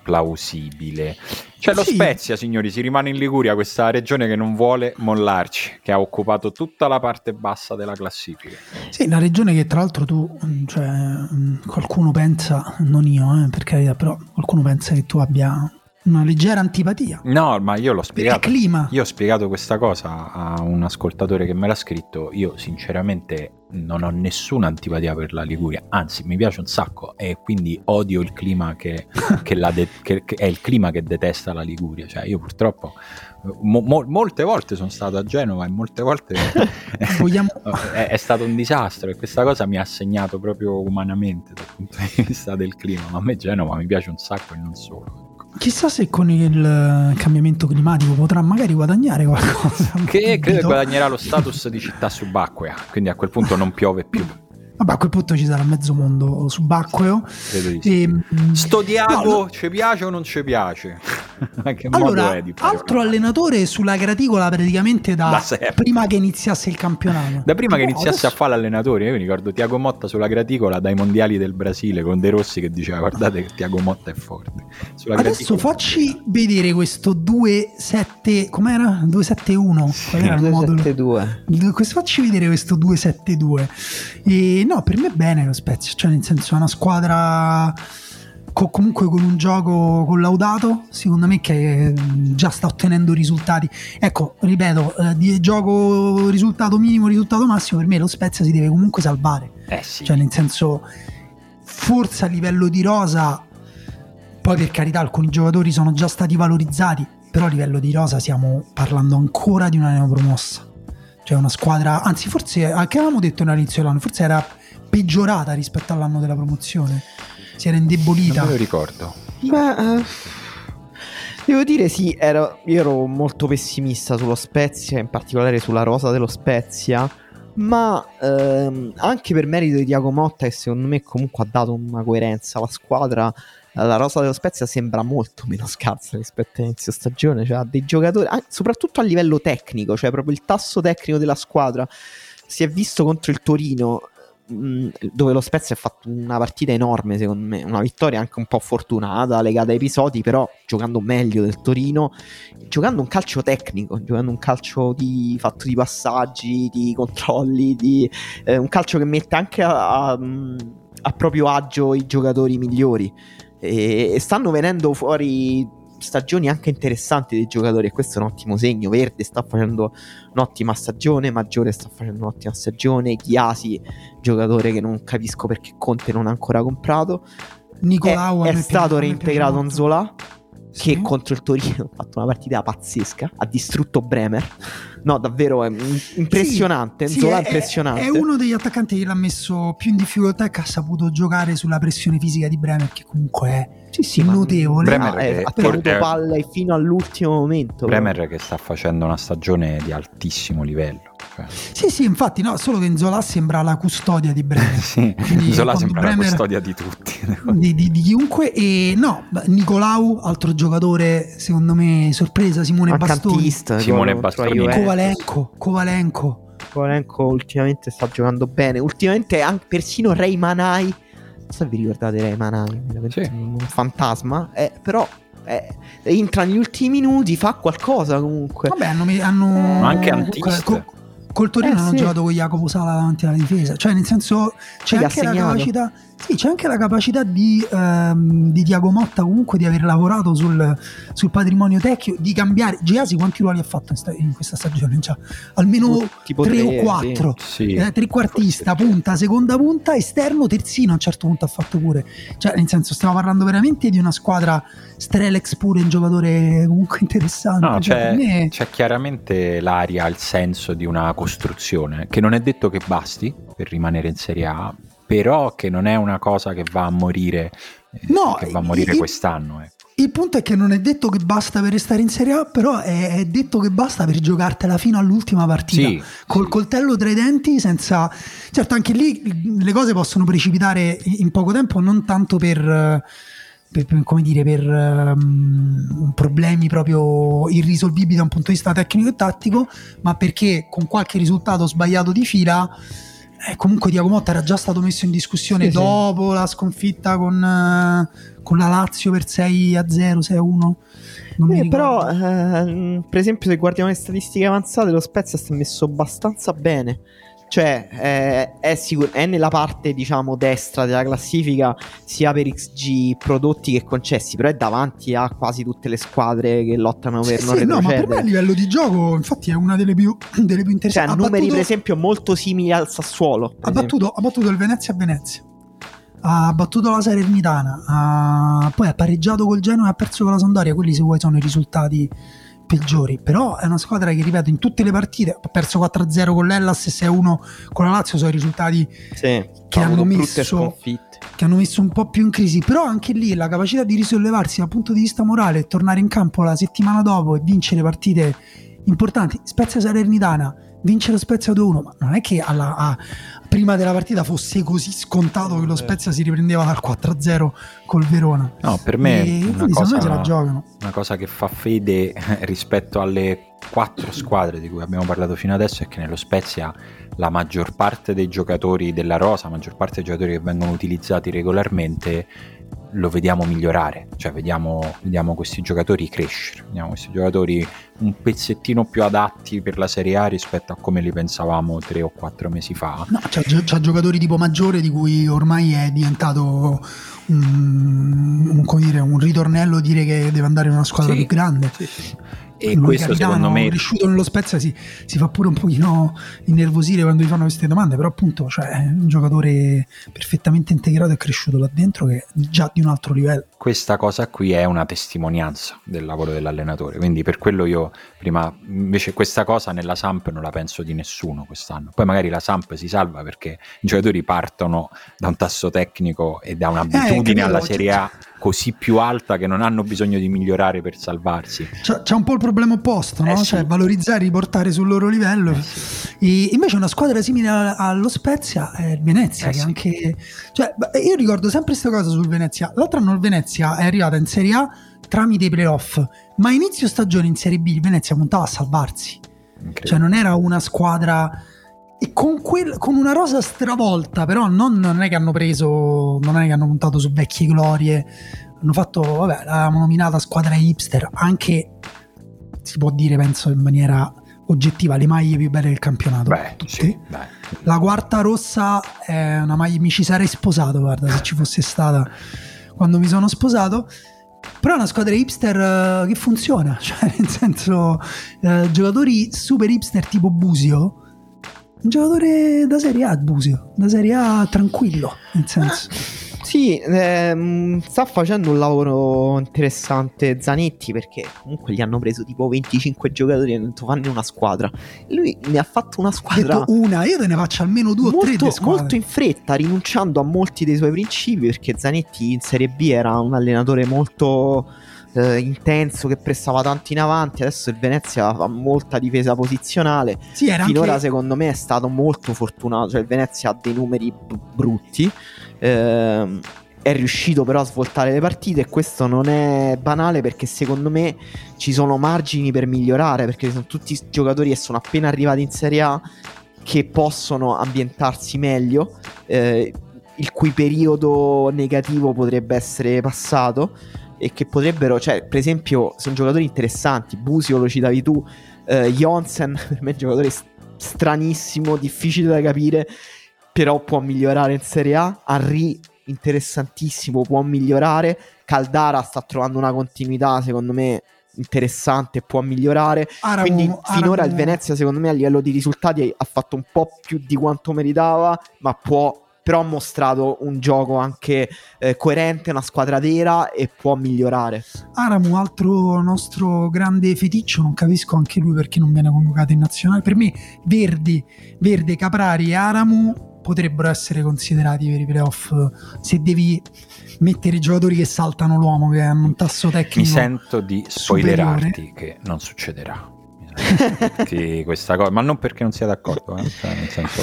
[SPEAKER 1] plausibile. C'è lo
[SPEAKER 2] Sì.
[SPEAKER 1] Spezia, signori, si rimane in Liguria, questa regione che non vuole mollarci, che ha occupato tutta la parte bassa della classifica.
[SPEAKER 2] Sì, una regione che tra l'altro tu, mm, cioè, mm, qualcuno pensa, non io, eh, per carità, però qualcuno pensa che tu abbia una leggera antipatia.
[SPEAKER 1] No, ma io l'ho spiegato.
[SPEAKER 2] clima.
[SPEAKER 1] Io ho spiegato questa cosa a un ascoltatore che me l'ha scritto. Io, sinceramente, non ho nessuna antipatia per la Liguria, anzi, mi piace un sacco e quindi odio il clima che, che la de- che- che è il clima che detesta la Liguria. Cioè, io purtroppo mo- mo- molte volte sono stato a Genova e molte volte è, è stato un disastro e questa cosa mi ha segnato proprio umanamente dal punto di vista del clima. Ma a me Genova mi piace un sacco e non solo.
[SPEAKER 2] Chissà se con il eh, cambiamento climatico potrà magari guadagnare qualcosa.
[SPEAKER 1] Che credo guadagnerà lo status di città subacquea, quindi a quel punto non piove più.
[SPEAKER 2] Vabbè, a quel punto ci sarà mezzo mondo subacqueo.
[SPEAKER 1] Sì.
[SPEAKER 2] E, mm,
[SPEAKER 1] Sto Diago
[SPEAKER 2] no, no.
[SPEAKER 1] ci piace o non ci piace?
[SPEAKER 2] Allora,
[SPEAKER 1] è di fare
[SPEAKER 2] altro allenatore sulla graticola praticamente da,
[SPEAKER 1] Da
[SPEAKER 2] prima che iniziasse il campionato.
[SPEAKER 1] Da prima che
[SPEAKER 2] No,
[SPEAKER 1] iniziasse
[SPEAKER 2] adesso-
[SPEAKER 1] a fare l'allenatore, io mi ricordo Tiago Motta sulla graticola dai mondiali del Brasile con De Rossi che diceva guardate che Tiago Motta è forte. Sulla
[SPEAKER 2] Adesso facci vedere questo 2-7 com'era? 2-7-1 qual era il modulo?
[SPEAKER 3] 272.
[SPEAKER 2] Il- questo- Facci vedere questo 2-7-2 e no per me bene lo Spezia cioè nel senso è una squadra co- comunque con un gioco collaudato secondo me che mm, già sta ottenendo risultati. Ecco ripeto eh, gioco risultato minimo risultato massimo per me lo Spezia si deve comunque salvare.
[SPEAKER 1] Eh sì.
[SPEAKER 2] cioè nel senso forse a livello di rosa poi per carità alcuni giocatori sono già stati valorizzati però a livello di rosa stiamo parlando ancora di una neopromossa. Cioè una squadra anzi forse anche avevamo detto all'inizio dell'anno forse era peggiorata rispetto all'anno della promozione? Si era indebolita?
[SPEAKER 1] Non me lo ricordo.
[SPEAKER 3] Beh, eh, devo dire sì, ero, io ero molto pessimista sullo Spezia, in particolare sulla rosa dello Spezia, ma ehm, anche per merito di Diago Motta che secondo me comunque ha dato una coerenza alla squadra, la rosa dello Spezia sembra molto meno scarsa rispetto all'inizio stagione, cioè ha dei giocatori, soprattutto a livello tecnico, cioè proprio il tasso tecnico della squadra. Si è visto contro il Torino dove lo Spezia ha fatto una partita enorme secondo me, una vittoria anche un po' fortunata, legata a episodi, però giocando meglio del Torino, giocando un calcio tecnico, giocando un calcio di, fatto di passaggi, di controlli, di, eh, un calcio che mette anche a, a, a proprio agio i giocatori migliori. E stanno venendo fuori stagioni anche interessanti dei giocatori e questo è un ottimo segno. Verde sta facendo un'ottima stagione, Maggiore sta facendo un'ottima stagione, Chiasi, giocatore che non capisco perché Conte non ha ancora comprato. È,
[SPEAKER 2] Nicolau
[SPEAKER 3] è
[SPEAKER 2] me
[SPEAKER 3] stato reintegrato
[SPEAKER 2] piace molto.
[SPEAKER 3] Nzola che
[SPEAKER 2] Sì.
[SPEAKER 3] contro il Torino ha fatto una partita pazzesca, ha distrutto Bremer. No, davvero è impressionante.
[SPEAKER 2] Sì,
[SPEAKER 3] Nzola
[SPEAKER 2] è-
[SPEAKER 3] impressionante.
[SPEAKER 2] È uno degli attaccanti che l'ha messo più in difficoltà e che ha saputo giocare sulla pressione fisica di Bremer, che comunque è
[SPEAKER 3] Sì, sì,
[SPEAKER 2] notevole.
[SPEAKER 1] Bremer
[SPEAKER 3] eh,
[SPEAKER 1] che-
[SPEAKER 3] ha tenuto
[SPEAKER 1] eh,
[SPEAKER 3] palle fino all'ultimo momento.
[SPEAKER 1] Bremer che sta facendo una stagione di altissimo livello. Cioè,
[SPEAKER 2] Sì, sì, infatti, no, solo che Nzola sembra la custodia di Bremer.
[SPEAKER 1] sì,
[SPEAKER 2] Quindi
[SPEAKER 1] Zola sembra la
[SPEAKER 2] Bremer-
[SPEAKER 1] custodia di tutti.
[SPEAKER 2] di, di- di chiunque e no, Nicolau, altro giocatore secondo me sorpresa, Simone Bastoni,
[SPEAKER 1] Simone
[SPEAKER 3] la
[SPEAKER 1] Bastoni.
[SPEAKER 2] Covalenco, Covalenco.
[SPEAKER 3] Kovalenko ultimamente sta giocando bene. Ultimamente anche persino Ray Manai. Non so se vi ricordate Ray Manai,
[SPEAKER 1] Sì.
[SPEAKER 3] un fantasma. Eh, però eh, entra negli ultimi minuti, fa qualcosa comunque.
[SPEAKER 2] Vabbè, hanno, hanno
[SPEAKER 1] Ma anche Antista.
[SPEAKER 2] co- col Torino
[SPEAKER 3] Eh,
[SPEAKER 2] hanno
[SPEAKER 3] sì.
[SPEAKER 2] giocato con Jacopo Sala davanti alla difesa, cioè nel senso c'è
[SPEAKER 3] Sì, ha
[SPEAKER 2] anche la capacità sì, c'è anche la capacità di, ehm, di Diago Motta comunque di aver lavorato sul, sul patrimonio tecnico, di cambiare. Giasi quanti ruoli ha fatto in, sta- in questa stagione? Già, almeno
[SPEAKER 3] Tipo
[SPEAKER 2] 3
[SPEAKER 3] tre,
[SPEAKER 2] o 4.
[SPEAKER 1] Sì.
[SPEAKER 2] Eh, trequartista,
[SPEAKER 1] Forse-
[SPEAKER 2] punta, seconda punta, esterno, terzino a un certo punto ha fatto pure. Cioè, nel senso, stiamo parlando veramente di una squadra Strelex pure, un giocatore comunque interessante.
[SPEAKER 1] No,
[SPEAKER 2] Cioè,
[SPEAKER 1] c'è,
[SPEAKER 2] per me-
[SPEAKER 1] c'è chiaramente l'aria, il senso di una costruzione che non è detto che basti per rimanere in Serie A, però che non è una cosa che va a morire, eh,
[SPEAKER 2] No,
[SPEAKER 1] che va a morire
[SPEAKER 2] il-
[SPEAKER 1] quest'anno. ecco.
[SPEAKER 2] Il punto è che non è detto che basta per restare in Serie A, però è, è detto che basta per giocartela fino all'ultima partita.
[SPEAKER 1] Sì,
[SPEAKER 2] Col
[SPEAKER 1] sì.
[SPEAKER 2] coltello tra i denti, senza. Certo, anche lì le cose possono precipitare in poco tempo, non tanto per. per- come dire, per ehm, problemi proprio irrisolvibili da un punto di vista tecnico e tattico, ma perché con qualche risultato sbagliato di fila eh, comunque Diaco Motta era già stato messo in discussione
[SPEAKER 3] Sì, sì.
[SPEAKER 2] dopo la sconfitta con, eh, con la Lazio per 6 a 0, 6 a 1. Non mi
[SPEAKER 3] Eh, però, ehm, per esempio, se guardiamo le statistiche avanzate, lo Spezia sta messo abbastanza bene. Cioè, eh, è, sicur- è nella parte, diciamo, destra della classifica, sia per XG prodotti che concessi, però è davanti a quasi tutte le squadre che lottano per
[SPEAKER 2] Sì,
[SPEAKER 3] non
[SPEAKER 2] sì, no, ma per me a livello di gioco, infatti, è una delle più, delle più
[SPEAKER 3] cioè,
[SPEAKER 2] interessanti.
[SPEAKER 3] ha
[SPEAKER 2] Ha
[SPEAKER 3] numeri,
[SPEAKER 2] battuto-
[SPEAKER 3] per esempio, molto simili al Sassuolo.
[SPEAKER 2] ha battuto, ha battuto il Venezia a Venezia. Ha battuto la Salernitana. ha- poi ha pareggiato col Genoa e ha perso con la Sampdoria. Quelli, se vuoi, sono i risultati peggiori. Però è una squadra che, ripeto, in tutte le partite ha perso 4-0 con l'Ellas e 6-1 con la Lazio. Sono i risultati
[SPEAKER 3] Sì,
[SPEAKER 2] che
[SPEAKER 3] ha
[SPEAKER 2] hanno messo- che hanno messo un po' più in crisi. Però anche lì la capacità di risollevarsi dal punto di vista morale e tornare in campo la settimana dopo e vincere partite importanti. Spezia Salernitana, vince lo Spezia 2-1, ma non è che alla- a- prima della partita fosse così scontato che lo Spezia si riprendeva dal 4-0 col Verona.
[SPEAKER 1] No, per me
[SPEAKER 2] E
[SPEAKER 1] una
[SPEAKER 2] se la
[SPEAKER 1] cosa,
[SPEAKER 2] giocano.
[SPEAKER 1] una cosa che fa fede rispetto alle quattro squadre di cui abbiamo parlato fino adesso è che nello Spezia la maggior parte dei giocatori della rosa, la maggior parte dei giocatori che vengono utilizzati regolarmente lo vediamo migliorare, cioè vediamo, vediamo questi giocatori crescere, vediamo questi giocatori un pezzettino più adatti per la Serie A rispetto a come li pensavamo tre o quattro mesi fa.
[SPEAKER 2] No, gio- c'ha giocatori tipo Maggiore di cui ormai è diventato un, un- come dire, un ritornello dire che deve andare in una squadra
[SPEAKER 1] Sì,
[SPEAKER 2] più grande.
[SPEAKER 1] sì, sì. E
[SPEAKER 2] Lui,
[SPEAKER 1] questo
[SPEAKER 2] capitano,
[SPEAKER 1] secondo me
[SPEAKER 2] cresciuto nello Spezia si, si fa pure un pochino innervosire quando gli fanno queste domande però appunto cioè, è un giocatore perfettamente integrato e cresciuto là dentro che è già di un altro livello
[SPEAKER 1] questa cosa qui è una testimonianza del lavoro dell'allenatore, quindi per quello io prima invece questa cosa nella Samp non la penso di nessuno quest'anno. Poi magari la Samp si salva perché i giocatori partono da un tasso tecnico e da un'abitudine
[SPEAKER 2] capito,
[SPEAKER 1] alla Serie A così più alta che non hanno bisogno di migliorare per salvarsi.
[SPEAKER 2] c'è, c'è un po' il problema opposto no?
[SPEAKER 1] Eh sì.
[SPEAKER 2] cioè valorizzare riportare sul loro livello
[SPEAKER 1] Eh sì.
[SPEAKER 2] E invece una squadra simile allo Spezia è il Venezia
[SPEAKER 1] Eh
[SPEAKER 2] che
[SPEAKER 1] sì.
[SPEAKER 2] anche cioè, io ricordo sempre questa cosa sul Venezia l'altro anno il Venezia è arrivata in Serie A tramite i playoff ma a inizio stagione in Serie B il Venezia puntava a salvarsi. Cioè non era una squadra e con, quel- con una rosa stravolta, però non, non è che hanno preso, non è che hanno puntato su vecchie glorie, hanno fatto, vabbè, l'avevamo nominata squadra hipster, anche si può dire, penso in maniera oggettiva, le maglie più belle del campionato.
[SPEAKER 1] Beh, sì.
[SPEAKER 2] La quarta rossa è una maglia, mi ci sarei sposato, guarda, se ci fosse stata quando mi sono sposato. Però è una squadra hipster eh, che funziona, cioè nel senso, eh, giocatori super hipster tipo Busio, un giocatore da Serie A Busio, da Serie A tranquillo, nel senso.
[SPEAKER 3] Sì, ehm, sta facendo un lavoro interessante Zanetti perché comunque gli hanno preso tipo 25 giocatori e hanno detto fanne una squadra. Lui ne ha fatto una squadra
[SPEAKER 2] detto una, io te ne faccio almeno due o tre
[SPEAKER 3] molto, molto in fretta, rinunciando a molti dei suoi principi perché Zanetti in Serie B era un allenatore molto eh, intenso che prestava tanto in avanti, adesso il Venezia fa molta difesa posizionale.
[SPEAKER 2] Sì,
[SPEAKER 3] Finora
[SPEAKER 2] anche...
[SPEAKER 3] secondo me è stato molto fortunato, cioè il Venezia ha dei numeri b- brutti, ehm, è riuscito però a svoltare le partite e questo non è banale perché secondo me ci sono margini per migliorare perché sono tutti giocatori che sono appena arrivati in Serie A che possono ambientarsi meglio, eh, il cui periodo negativo potrebbe essere passato e che potrebbero, cioè per esempio sono giocatori interessanti, Busio lo citavi tu, eh, Jonsen per me è un giocatore stranissimo, difficile da capire, però può migliorare in Serie A. Henry interessantissimo, può migliorare. Caldara sta trovando una continuità, secondo me interessante, può migliorare.
[SPEAKER 2] Aramo-
[SPEAKER 3] Quindi finora
[SPEAKER 2] Aramo-
[SPEAKER 3] il Venezia, secondo me, a livello di risultati ha fatto un po' più di quanto meritava, ma può però ha mostrato un gioco anche eh, coerente, una squadra vera e può migliorare.
[SPEAKER 2] Aramu, altro nostro grande feticcio, non capisco anche lui perché non viene convocato in nazionale. Per me Verdi, Verde, Caprari e Aramu potrebbero essere considerati per i playoff se devi mettere i giocatori che saltano l'uomo, che hanno un tasso tecnico.
[SPEAKER 1] Mi sento di spoilerarti
[SPEAKER 2] superiore.
[SPEAKER 1] che non succederà. Dirti questa cosa, ma non perché non sia d'accordo, eh, cioè, nel senso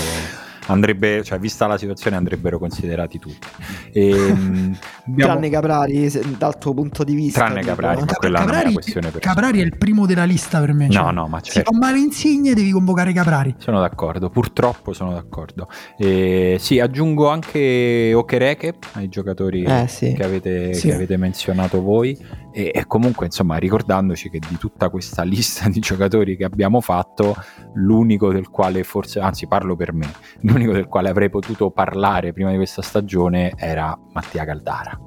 [SPEAKER 1] andrebbe, cioè, vista la situazione, andrebbero considerati tutti. E, mh, abbiamo-
[SPEAKER 3] Tranne Caprari, se- dal tuo punto di vista.
[SPEAKER 1] Tranne Caprari, ma quella non è
[SPEAKER 2] Caprari,
[SPEAKER 1] una questione personale.
[SPEAKER 2] Caprari è il primo della lista per me.
[SPEAKER 1] No,
[SPEAKER 2] cioè,
[SPEAKER 1] no, ma
[SPEAKER 2] Se
[SPEAKER 1] certo.
[SPEAKER 2] fa male Insigne devi convocare Caprari.
[SPEAKER 1] Sono d'accordo, purtroppo sono d'accordo. E, sì, aggiungo anche Okereke ai giocatori
[SPEAKER 3] Eh, sì.
[SPEAKER 1] che, avete,
[SPEAKER 2] Sì.
[SPEAKER 1] che avete menzionato voi e, e comunque insomma ricordandoci che di tutta questa lista di giocatori che abbiamo fatto l'unico del quale forse, anzi parlo per me, l'unico del quale avrei potuto parlare prima di questa stagione era Mattia Caldara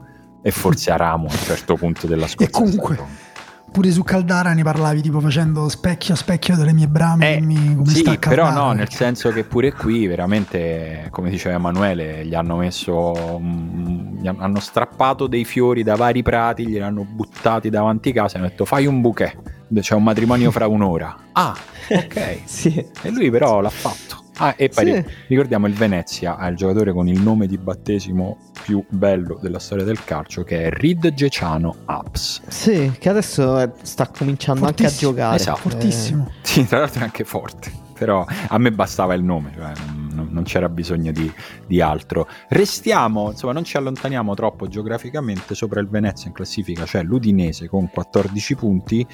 [SPEAKER 1] e forse Aramo a un certo punto della scorsa
[SPEAKER 2] comunque,
[SPEAKER 1] stagione.
[SPEAKER 2] Pure su Caldara ne parlavi tipo facendo specchio a specchio delle mie brame.
[SPEAKER 1] Eh,
[SPEAKER 2] dimmi come
[SPEAKER 1] sì,
[SPEAKER 2] sta
[SPEAKER 1] però no, nel senso che pure qui veramente, come diceva Emanuele, gli hanno messo, mm, gli han- hanno strappato dei fiori da vari prati, glieli hanno buttati davanti casa e hanno detto fai un bouquet, c'è un matrimonio fra un'ora. Ah, ok.
[SPEAKER 3] Sì.
[SPEAKER 1] E lui però l'ha fatto. Ah, e poi
[SPEAKER 3] Sì.
[SPEAKER 1] ri- ricordiamo il Venezia ha il giocatore con il nome di battesimo più bello della storia del calcio che è Rid Geciano Apps.
[SPEAKER 3] Sì, che adesso eh, sta cominciando anche a
[SPEAKER 2] Fortissimo.
[SPEAKER 3] giocare.
[SPEAKER 1] Esatto.
[SPEAKER 2] Fortissimo.
[SPEAKER 1] Sì, tra l'altro è anche forte, però a me bastava il nome, cioè, non, non c'era bisogno di, di altro. Restiamo, insomma, non ci allontaniamo troppo geograficamente sopra il Venezia in classifica, cioè l'Udinese con 14 punti.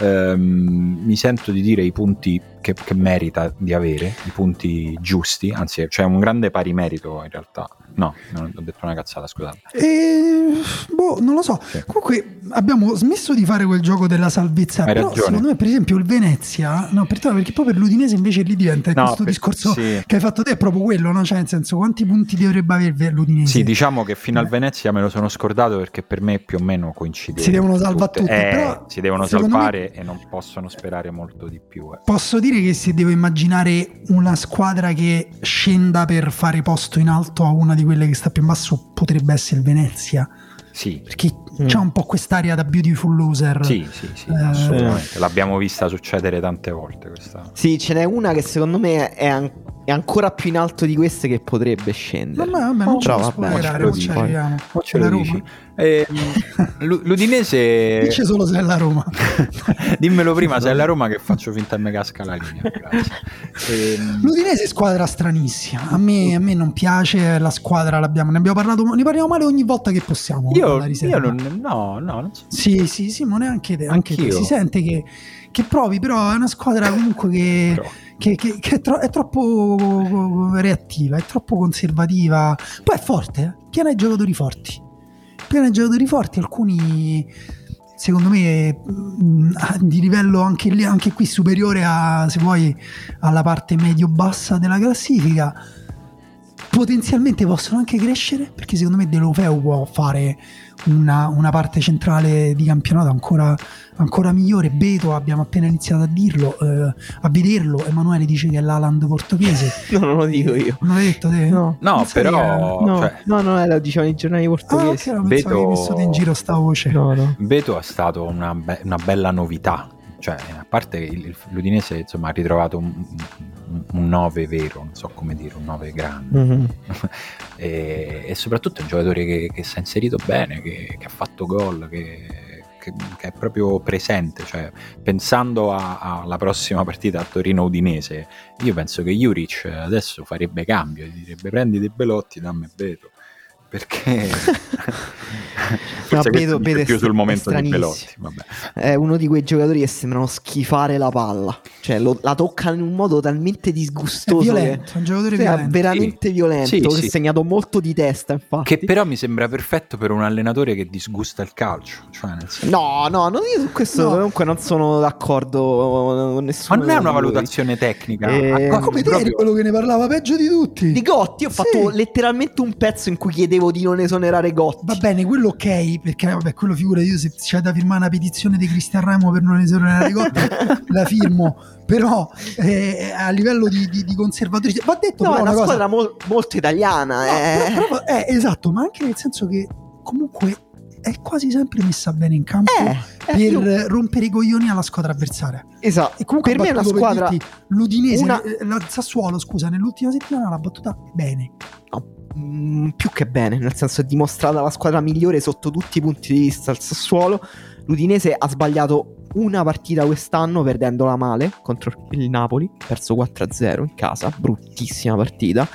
[SPEAKER 1] Ehm, mi sento di dire i punti che, che merita di avere, i punti giusti, anzi c'è un grande pari merito in realtà. No, non ho detto una cazzata, scusate.
[SPEAKER 2] E, boh, non lo so.
[SPEAKER 1] Sì.
[SPEAKER 2] Comunque abbiamo smesso di fare quel gioco della salvezza.
[SPEAKER 1] Hai
[SPEAKER 2] però
[SPEAKER 1] ragione.
[SPEAKER 2] secondo me, per esempio, il Venezia, no, per te, perché poi per l'Udinese invece lì diventa
[SPEAKER 1] No,
[SPEAKER 2] questo
[SPEAKER 1] per-
[SPEAKER 2] discorso
[SPEAKER 1] sì.
[SPEAKER 2] che hai fatto te è proprio quello, no? Cioè, nel senso, quanti punti dovrebbe avere l'Udinese?
[SPEAKER 1] Sì, diciamo che fino al
[SPEAKER 2] Eh.
[SPEAKER 1] Venezia me lo sono scordato perché per me più o meno coincide.
[SPEAKER 2] Si devono salvare tutte,
[SPEAKER 1] Eh,
[SPEAKER 2] però,
[SPEAKER 1] si devono
[SPEAKER 2] secondo
[SPEAKER 1] e non possono sperare molto di più. eh.
[SPEAKER 2] Posso dire che se devo immaginare una squadra che scenda per fare posto in alto a una di quelle che sta più in basso, potrebbe essere il Venezia.
[SPEAKER 1] Sì,
[SPEAKER 2] Perché
[SPEAKER 3] Mm.
[SPEAKER 2] c'ha un po' quest'aria da beautiful loser.
[SPEAKER 1] sì, sì, sì,
[SPEAKER 2] Eh,
[SPEAKER 1] assolutamente. L'abbiamo vista succedere tante volte questa.
[SPEAKER 3] Sì, ce n'è una che secondo me è, an- è ancora più in alto di queste che potrebbe scendere.
[SPEAKER 2] Vabbè, vabbè, non ci
[SPEAKER 3] Però
[SPEAKER 2] può
[SPEAKER 3] vabbè,
[SPEAKER 2] spoilerare,
[SPEAKER 1] ce lo
[SPEAKER 2] non ci
[SPEAKER 1] dici.
[SPEAKER 2] arriviamo.
[SPEAKER 1] Ma ce lo
[SPEAKER 2] La Roma.
[SPEAKER 1] dici? Eh, l'U- L'Udinese.
[SPEAKER 2] Dice solo se è la Roma.
[SPEAKER 1] Dimmelo prima se è la Roma che faccio finta che mi casca la linea. Ehm,
[SPEAKER 2] L'Udinese è squadra stranissima. A me, a me non piace la squadra. L'abbiamo, ne abbiamo parlato, ne parliamo male ogni volta che possiamo.
[SPEAKER 1] io, io non. No, no, non so.
[SPEAKER 2] Sì, sì, sì, ma neanche te. Anche te. Si sente che, che provi, però è una squadra comunque che,
[SPEAKER 1] Però.
[SPEAKER 2] che- che- che è, tro- è troppo reattiva, è troppo conservativa. Poi è forte, eh? piena di giocatori forti. Di giocatori forti, alcuni secondo me mh, di livello anche, lì, anche qui superiore a, se vuoi, alla parte medio-bassa della classifica. Potenzialmente possono anche crescere perché secondo me De Lofeu può fare una, una parte centrale di campionato ancora, ancora migliore. Beto abbiamo appena iniziato a dirlo, eh, a vederlo. Emanuele dice che è l'Aland portoghese.
[SPEAKER 3] No, non lo dico io.
[SPEAKER 2] Non l'hai detto te?
[SPEAKER 3] No.
[SPEAKER 1] No,
[SPEAKER 2] sai che
[SPEAKER 1] però.
[SPEAKER 3] No,
[SPEAKER 1] cioè,
[SPEAKER 3] no, no, eh, lo dicevano i giornali
[SPEAKER 2] Ah, ok,
[SPEAKER 3] portoghesi.
[SPEAKER 2] no, pensavo
[SPEAKER 1] Beto-
[SPEAKER 2] messo te in giro sta voce.
[SPEAKER 3] No, no.
[SPEAKER 1] Beto è stato una, be- una bella novità. Cioè, a parte il- l'Udinese insomma, ha ritrovato un, un- un 9 vero, non so come dire, un 9 grande.
[SPEAKER 3] Mhm.
[SPEAKER 1] e, e soprattutto è un giocatore che, che si è inserito bene, che, che ha fatto gol, che, che- è proprio presente. Cioè, pensando alla prossima partita a Torino-Udinese, io penso che Juric adesso farebbe cambio, direbbe prendi dei belotti, dammi Beto. Perché dice
[SPEAKER 3] Beto è
[SPEAKER 1] più sul
[SPEAKER 3] è
[SPEAKER 1] momento di. Belotti. Vabbè.
[SPEAKER 3] È uno di quei giocatori che sembrano schifare la palla. Cioè, lo- la toccano in un modo talmente
[SPEAKER 2] È
[SPEAKER 3] disgustoso.
[SPEAKER 2] violento, è un giocatore
[SPEAKER 3] che- sì, è
[SPEAKER 2] violento.
[SPEAKER 3] veramente violento.
[SPEAKER 1] Sì,
[SPEAKER 3] che
[SPEAKER 1] sì.
[SPEAKER 3] ha segnato molto di testa, infatti.
[SPEAKER 1] Che però mi sembra perfetto per un allenatore che disgusta il calcio. Cioè, nel senso-
[SPEAKER 3] No, no, no, io su questo
[SPEAKER 2] No.
[SPEAKER 3] comunque non sono d'accordo con
[SPEAKER 1] Ma
[SPEAKER 3] nessuno.
[SPEAKER 1] non è una valutazione tecnica.
[SPEAKER 3] Eh,
[SPEAKER 1] Ah,
[SPEAKER 2] Come te
[SPEAKER 1] proprio-
[SPEAKER 2] quello che ne parlava peggio di tutti.
[SPEAKER 3] Di Gotti ho
[SPEAKER 2] Sì.
[SPEAKER 3] fatto letteralmente un pezzo in cui chiedevo di non esonerare Gotti.
[SPEAKER 2] Va bene, quello ok, perché vabbè, quello figura io se c'è da firmare una petizione di Cristian Remo per non esonerare Gotti, la firmo. Però eh, a livello di, di, di conservatori va detto
[SPEAKER 3] No,
[SPEAKER 2] però
[SPEAKER 3] è una
[SPEAKER 2] una cosa
[SPEAKER 3] squadra mol- molto italiana.
[SPEAKER 2] No,
[SPEAKER 3] eh.
[SPEAKER 2] però- però- eh, esatto, ma anche nel senso che comunque è quasi sempre messa bene in campo
[SPEAKER 3] Eh,
[SPEAKER 2] per
[SPEAKER 3] eh, io-
[SPEAKER 2] rompere i coglioni alla squadra avversaria.
[SPEAKER 3] esatto.
[SPEAKER 2] E comunque
[SPEAKER 3] Per me è una
[SPEAKER 2] battuto, per
[SPEAKER 3] squadra
[SPEAKER 2] dirti, l'Udinese,
[SPEAKER 3] una-
[SPEAKER 2] eh, la Sassuolo, scusa, nell'ultima settimana l'ha battuta bene.
[SPEAKER 3] Mm, più che bene, nel senso è dimostrata la squadra migliore sotto tutti i punti di vista. Il Sassuolo, l'Udinese ha sbagliato una partita quest'anno perdendola male contro il Napoli, perso 4-0 in casa, bruttissima partita.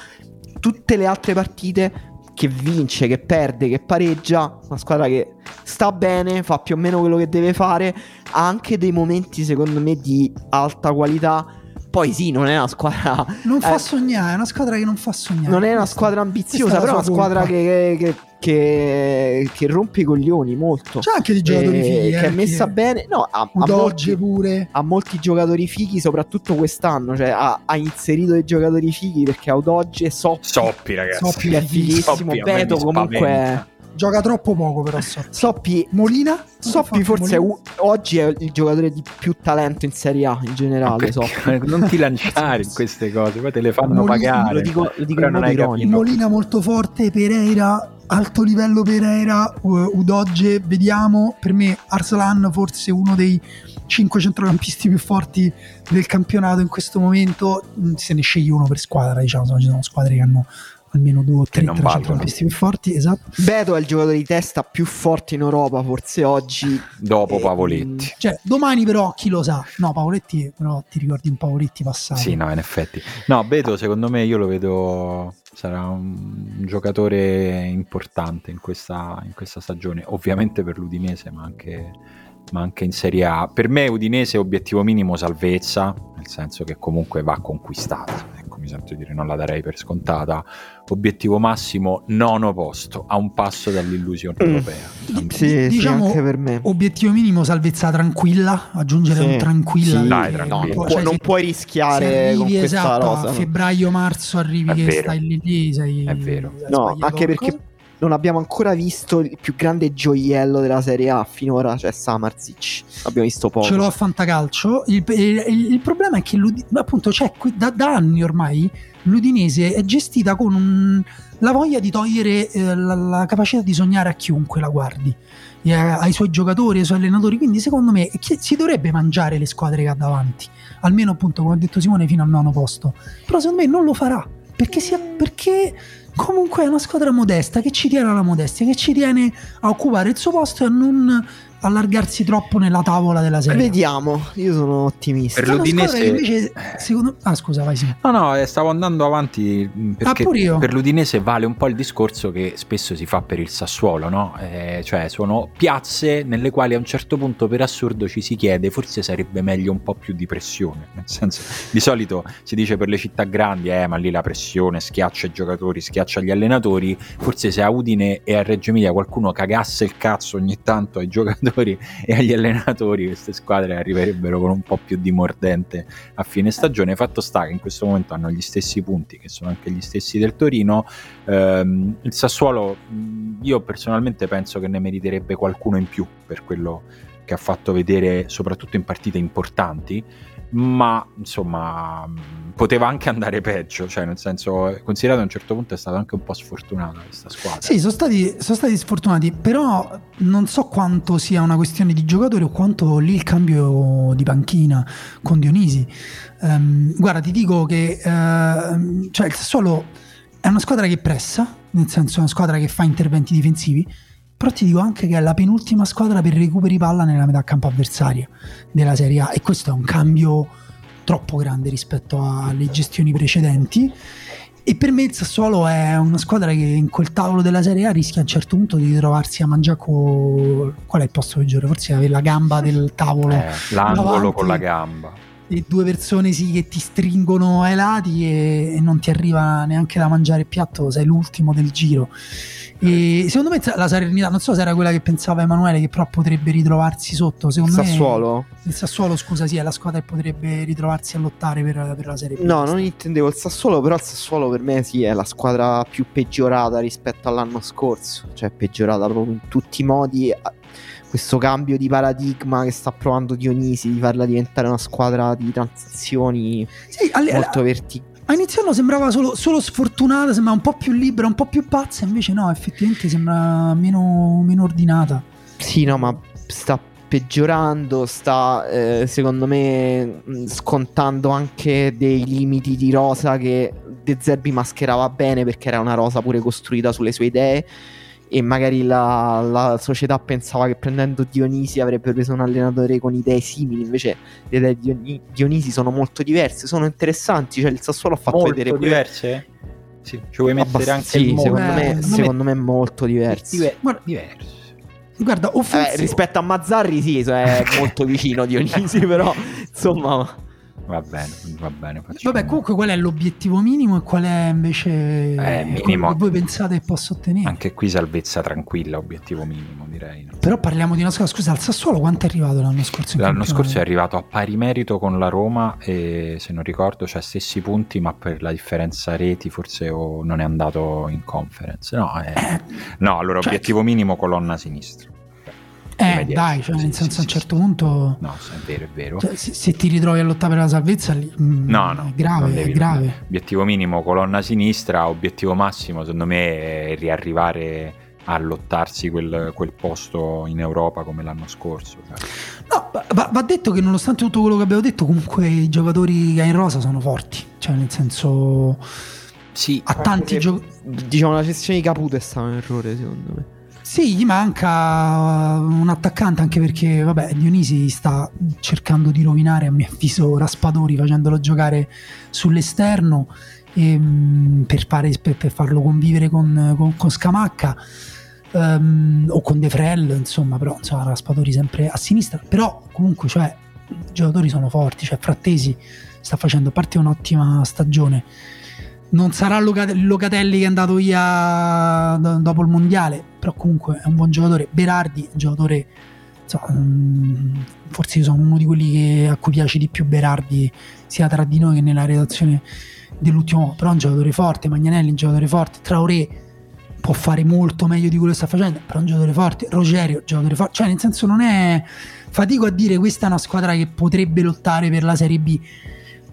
[SPEAKER 3] Tutte le altre partite che vince, che perde, che pareggia, una squadra che sta bene, fa più o meno quello che deve fare, ha anche dei momenti secondo me di alta qualità. Poi sì, non è una squadra...
[SPEAKER 2] Non fa
[SPEAKER 3] eh,
[SPEAKER 2] sognare, è una squadra che non fa sognare.
[SPEAKER 3] non è una squadra ambiziosa, però è una squadra che, che- che- che rompe i coglioni molto.
[SPEAKER 2] C'è anche di giocatori
[SPEAKER 3] Eh,
[SPEAKER 2] fighi,
[SPEAKER 3] che
[SPEAKER 2] eh,
[SPEAKER 3] è messa bene. No, ha, ha molti,
[SPEAKER 2] pure.
[SPEAKER 3] ha molti giocatori fighi, soprattutto quest'anno. Cioè, ha, ha inserito dei giocatori fighi perché ha Udoge, Soppi,
[SPEAKER 1] Soppi, ragazzi.
[SPEAKER 2] Soppi
[SPEAKER 3] è fighissimo.
[SPEAKER 1] Soppi
[SPEAKER 3] Beto comunque.
[SPEAKER 2] Gioca troppo poco però Soppi.
[SPEAKER 3] Soppi,
[SPEAKER 2] Molina?
[SPEAKER 3] Soppi forse è u- oggi è il giocatore di più talento in Serie A in generale. Soppi.
[SPEAKER 1] non ti lanciare in queste cose, poi te le fanno
[SPEAKER 2] Molina,
[SPEAKER 1] pagare.
[SPEAKER 3] Lo dico, lo dico
[SPEAKER 1] Però
[SPEAKER 3] in
[SPEAKER 1] non
[SPEAKER 3] modo
[SPEAKER 1] hai capito.
[SPEAKER 2] Molina molto forte, Pereira, alto livello Pereira, U- Udoge, vediamo, per me Arslan forse uno dei 5 centrocampisti più forti del campionato in questo momento, Mm, se ne scegli uno per squadra, diciamo, ci sono squadre che hanno almeno due o tre
[SPEAKER 1] non valgono.
[SPEAKER 2] centrocampisti più forti, esatto.
[SPEAKER 3] Beto è il giocatore di testa più forte in Europa, forse oggi.
[SPEAKER 1] Dopo
[SPEAKER 3] Eh,
[SPEAKER 1] Pavoletti.
[SPEAKER 2] Cioè, domani però chi lo sa? No, Pavoletti, però ti ricordi un Pavoletti passato.
[SPEAKER 1] Sì, no, in effetti. No, Beto, secondo me io lo vedo sarà un giocatore importante in questa, in questa stagione, ovviamente per l'Udinese, ma anche, ma anche in Serie A. Per me Udinese obiettivo minimo salvezza, nel senso che comunque va conquistata. Mi sento dire non la darei per scontata. Obiettivo massimo nono posto, a un passo dall'illusione
[SPEAKER 3] Mm.
[SPEAKER 1] europea.
[SPEAKER 2] Di-
[SPEAKER 3] Sì,
[SPEAKER 2] diciamo,
[SPEAKER 3] sì, anche per me.
[SPEAKER 2] Obiettivo minimo salvezza tranquilla, aggiungere
[SPEAKER 3] Sì.
[SPEAKER 2] un tranquilla.
[SPEAKER 3] Sì,
[SPEAKER 1] Dai, tranquillo.
[SPEAKER 3] no, non,
[SPEAKER 2] cioè,
[SPEAKER 3] non puoi
[SPEAKER 2] se
[SPEAKER 3] rischiare
[SPEAKER 2] arrivi,
[SPEAKER 3] con questa
[SPEAKER 2] esatto,
[SPEAKER 3] rosa.
[SPEAKER 2] a
[SPEAKER 3] no.
[SPEAKER 2] febbraio-marzo arrivi
[SPEAKER 1] È
[SPEAKER 2] che
[SPEAKER 1] vero.
[SPEAKER 2] stai lì lì, sei,
[SPEAKER 1] È vero.
[SPEAKER 3] No, anche perché. Non abbiamo ancora visto il più grande gioiello della Serie A finora, cioè Samarzic. Abbiamo visto poco.
[SPEAKER 2] ce l'ho a fantacalcio. Il, il- il- problema è che appunto qui- da, da anni ormai l'Udinese è gestita con un- la voglia di togliere eh, la, la capacità di sognare a chiunque la guardi, e a- ai suoi giocatori, ai suoi allenatori. Quindi, secondo me, si dovrebbe mangiare le squadre che ha davanti, almeno appunto, come ha detto Simone, fino al nono posto. Però, secondo me, non lo farà perché, sia, perché comunque è una squadra modesta che ci tiene alla modestia, che ci tiene a occupare il suo posto e a non allargarsi troppo nella tavola della serie.
[SPEAKER 3] Vediamo, io sono ottimista.
[SPEAKER 1] Per l'Udinese-
[SPEAKER 2] invece, secondo Ah, scusa, vai sì.
[SPEAKER 1] No, no, eh, stavo andando avanti perché
[SPEAKER 2] Ah, pure io.
[SPEAKER 1] per l'Udinese vale un po' il discorso che spesso si fa per il Sassuolo, no? Eh, cioè sono piazze nelle quali a un certo punto per assurdo ci si chiede forse sarebbe meglio un po' più di pressione, nel senso di solito si dice per le città grandi, eh, ma lì la pressione schiaccia i giocatori, schiaccia gli allenatori, forse se a Udine e a Reggio Emilia qualcuno cagasse il cazzo ogni tanto ai giocatori e agli allenatori, queste squadre arriverebbero con un po' più di mordente a fine stagione. Fatto sta che in questo momento hanno gli stessi punti, che sono anche gli stessi del Torino. Ehm, il Sassuolo, io personalmente penso che ne meriterebbe qualcuno in più per quello che ha fatto vedere, soprattutto in partite importanti. Ma insomma, poteva anche andare peggio, cioè nel senso, considerato a un certo punto è stata anche un po' sfortunata questa squadra.
[SPEAKER 2] Sì, sono stati, sono stati sfortunati, però non so quanto sia una questione di giocatori o quanto lì il cambio di panchina con Dionisi. Ehm, guarda, ti dico che ehm, cioè il Sassuolo è una squadra che pressa, nel senso è una squadra che fa interventi difensivi, però ti dico anche che è la penultima squadra per recuperi palla nella metà campo avversaria della Serie A e questo è un cambio troppo grande rispetto alle gestioni precedenti. E per me il Sassuolo è una squadra che in quel tavolo della Serie A rischia a un certo punto di trovarsi a mangiare con... Qual è il posto peggiore? Forse avere la gamba del tavolo
[SPEAKER 1] Eh, l'angolo
[SPEAKER 2] davanti.
[SPEAKER 1] con la gamba.
[SPEAKER 2] E due persone sì che ti stringono ai lati e, e non ti arriva neanche da mangiare il piatto, sei l'ultimo del giro. E secondo me la Salernità, non so se era quella che pensava Emanuele, che però potrebbe ritrovarsi sotto. Secondo me
[SPEAKER 3] Sassuolo?
[SPEAKER 2] il Sassuolo, scusa, sì, è la squadra che potrebbe ritrovarsi a lottare per, per la Serie B.
[SPEAKER 3] No, non intendevo il Sassuolo, però il Sassuolo per me sì è la squadra più peggiorata rispetto all'anno scorso, cioè peggiorata proprio in tutti i modi. Questo cambio di paradigma che sta provando Dionisi di farla diventare una squadra di transizioni
[SPEAKER 2] Sì, alle-
[SPEAKER 3] molto verticali.
[SPEAKER 2] A inizio anno sembrava solo, solo sfortunata, sembrava un po' più libera, un po' più pazza, invece no, effettivamente sembra meno, meno ordinata.
[SPEAKER 3] Sì, no, ma sta peggiorando, sta eh, secondo me mh, scontando anche dei limiti di rosa che De Zerbi mascherava bene perché era una rosa pure costruita sulle sue idee e magari la, la, società pensava che prendendo Dionisi avrebbe preso un allenatore con idee simili, invece le idee di Dionisi sono molto diverse, sono interessanti, cioè il Sassuolo ha fatto
[SPEAKER 1] molto
[SPEAKER 3] vedere
[SPEAKER 1] diverse? Sì, ci vuoi mettere anche
[SPEAKER 3] sì,
[SPEAKER 1] il
[SPEAKER 3] secondo,
[SPEAKER 2] Eh,
[SPEAKER 3] me, secondo me molto diversi.
[SPEAKER 1] Diver-
[SPEAKER 2] Guarda-
[SPEAKER 1] diverse.
[SPEAKER 2] Guarda,
[SPEAKER 3] Eh, rispetto a Mazzarri sì, è molto vicino Dionisi, però insomma...
[SPEAKER 1] Va bene, va bene. facciamo-
[SPEAKER 2] Vabbè, comunque qual è l'obiettivo minimo e qual è invece
[SPEAKER 1] Eh, minimo.
[SPEAKER 2] che voi pensate che possa ottenere?
[SPEAKER 1] Anche qui salvezza tranquilla, obiettivo minimo direi. no?
[SPEAKER 2] Però parliamo di una scuola. Scusa, al Sassuolo quanto è arrivato l'anno scorso?
[SPEAKER 1] L'anno scorso è arrivato a pari merito con la Roma e se non ricordo c'ha stessi punti, ma per la differenza reti forse o non è andato in conference. No, eh, no allora
[SPEAKER 2] Cioè-
[SPEAKER 1] obiettivo minimo colonna sinistra.
[SPEAKER 2] Eh, dai, cioè, nel
[SPEAKER 1] sì,
[SPEAKER 2] senso
[SPEAKER 1] sì,
[SPEAKER 2] a un certo
[SPEAKER 1] sì.
[SPEAKER 2] punto.
[SPEAKER 1] No, è vero, è vero.
[SPEAKER 2] cioè, se, se ti ritrovi a lottare per la salvezza, lì, mm,
[SPEAKER 1] No, no,
[SPEAKER 2] è grave,
[SPEAKER 1] non
[SPEAKER 2] è
[SPEAKER 1] devi-
[SPEAKER 2] grave.
[SPEAKER 1] Obiettivo minimo colonna sinistra, obiettivo massimo secondo me è riarrivare a lottarsi quel, quel posto in Europa come l'anno scorso. cioè.
[SPEAKER 2] No, va, va detto che nonostante tutto quello che abbiamo detto, comunque i giocatori che ha in rosa sono forti. Cioè, nel senso,
[SPEAKER 1] Sì,
[SPEAKER 2] ha tanti giocatori.
[SPEAKER 3] Diciamo la gestione di Caputo è stato un errore secondo me.
[SPEAKER 2] Sì, gli manca un attaccante anche perché, vabbè, Dionisi sta cercando di rovinare, a mio avviso, Raspadori facendolo giocare sull'esterno ehm, per, fare- per- per farlo convivere con, con- con Scamacca ehm, o con De Frel, insomma, però insomma, Raspadori sempre a sinistra. Però comunque, cioè, i giocatori sono forti, cioè Frattesi sta facendo parte un'ottima stagione. Non sarà Loca- Locatelli che è andato via do- dopo il mondiale, però comunque è un buon giocatore. Berardi giocatore, insomma, mm, forse sono uno di quelli che- a cui piace di più Berardi, sia tra di noi che nella redazione dell'ultimo, però è un giocatore forte. Magnanelli è un giocatore forte. Traoré può fare molto meglio di quello che sta facendo, però è un giocatore forte. Rogerio, è un giocatore forte. Cioè, nel senso, non è. Fatico a dire questa è una squadra che potrebbe lottare per la Serie B.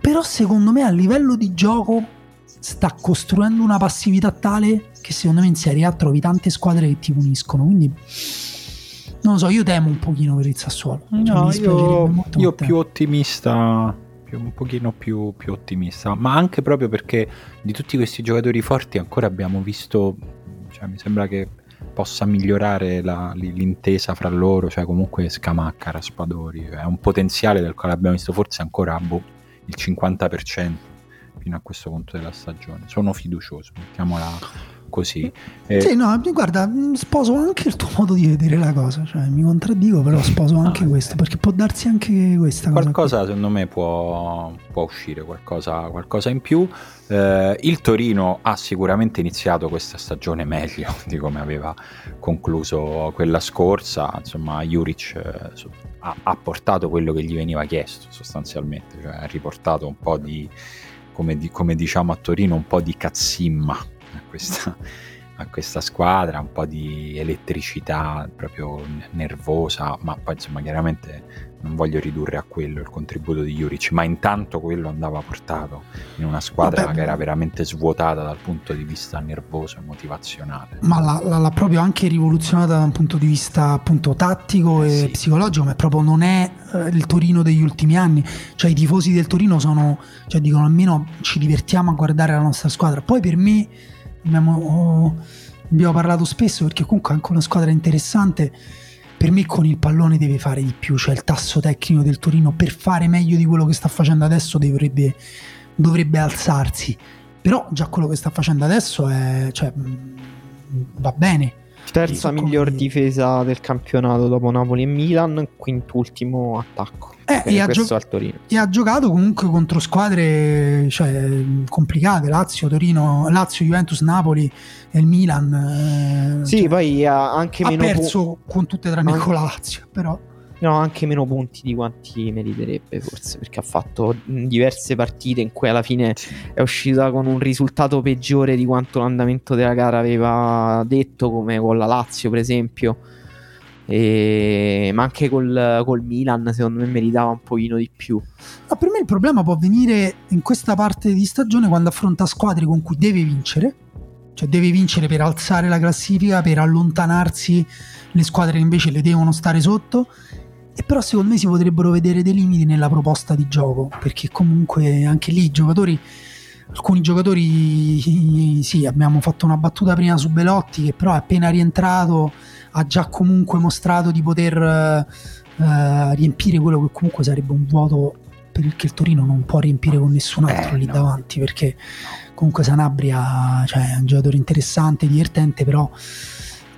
[SPEAKER 2] Però, secondo me, a livello di gioco sta costruendo una passività tale che secondo me in Serie A trovi tante squadre che ti puniscono. Quindi. Non lo so, io temo un pochino per il Sassuolo. Cioè,
[SPEAKER 1] No,
[SPEAKER 2] dispiacerebbe
[SPEAKER 1] io, io più ottimista, più- un pochino più, più ottimista, ma anche proprio perché di tutti questi giocatori forti ancora abbiamo visto, cioè mi sembra che possa migliorare la- l'intesa fra loro, cioè comunque Scamacca, Raspadori, è un potenziale del quale abbiamo visto forse ancora boh, il 50% fino a questo punto della stagione. Sono fiducioso, mettiamola così. Eh,
[SPEAKER 2] Sì, no, guarda, mh, sposo anche il tuo modo di vedere la cosa, cioè mi contraddico, però sposo anche questo, perché può darsi anche questa cosa.
[SPEAKER 1] Qualcosa secondo me può, può uscire, qualcosa, qualcosa in più. Eh, il Torino ha sicuramente iniziato questa stagione meglio di come aveva concluso quella scorsa. Insomma, Juric eh, ha, ha portato quello che gli veniva chiesto sostanzialmente, cioè ha riportato un po' di, come, di- come diciamo a Torino, un po' di cazzimma a questa, a questa squadra, un po' di elettricità proprio nervosa, ma poi insomma chiaramente non voglio ridurre a quello il contributo di Juric, ma intanto quello andava portato in una squadra
[SPEAKER 2] Vabbè,
[SPEAKER 1] che era veramente svuotata dal punto di vista nervoso e motivazionale.
[SPEAKER 2] Ma l'ha, l'ha- proprio anche rivoluzionata da un punto di vista appunto tattico e
[SPEAKER 1] Eh sì.
[SPEAKER 2] psicologico, ma proprio non è eh, il Torino degli ultimi anni. Cioè i tifosi del Torino sono, cioè dicono almeno ci divertiamo a guardare la nostra squadra. Poi per me abbiamo, oh, abbiamo parlato spesso perché comunque è anche una squadra interessante. Per me con il pallone deve fare di più, cioè il tasso tecnico del Torino per fare meglio di quello che sta facendo adesso dovrebbe, dovrebbe alzarsi. Però già quello che sta facendo adesso è, cioè, mh, va bene.
[SPEAKER 3] Terza miglior difesa del campionato dopo Napoli e Milan, quintultimo attacco.
[SPEAKER 2] Eh, e, ha gio- e ha giocato comunque contro squadre cioè, complicate, Lazio, Torino, Lazio, Juventus, Napoli e il Milan. eh,
[SPEAKER 3] Sì,
[SPEAKER 2] cioè,
[SPEAKER 3] poi ha anche
[SPEAKER 2] ha
[SPEAKER 3] meno, pu-
[SPEAKER 2] perso con tutte tranne
[SPEAKER 3] anche-
[SPEAKER 2] con la Lazio, però
[SPEAKER 3] no, anche meno punti di quanti meriterebbe forse, perché ha fatto diverse partite in cui alla fine è uscita con un risultato peggiore di quanto l'andamento della gara aveva detto, come con la Lazio per esempio. E- Ma anche col, col Milan secondo me meritava un pochino di più.
[SPEAKER 2] Ma per me il problema può venire in questa parte di stagione quando affronta squadre con cui deve vincere, cioè deve vincere per alzare la classifica, per allontanarsi le squadre che invece le devono stare sotto. E però secondo me si potrebbero vedere dei limiti nella proposta di gioco, perché comunque anche lì i giocatori alcuni giocatori sì, abbiamo fatto una battuta prima su Belotti che però è appena rientrato ha già comunque mostrato di poter uh, riempire quello che comunque sarebbe un vuoto perché il Torino non può riempire con nessun altro eh, lì no. davanti perché comunque Sanabria cioè, è un giocatore interessante, divertente però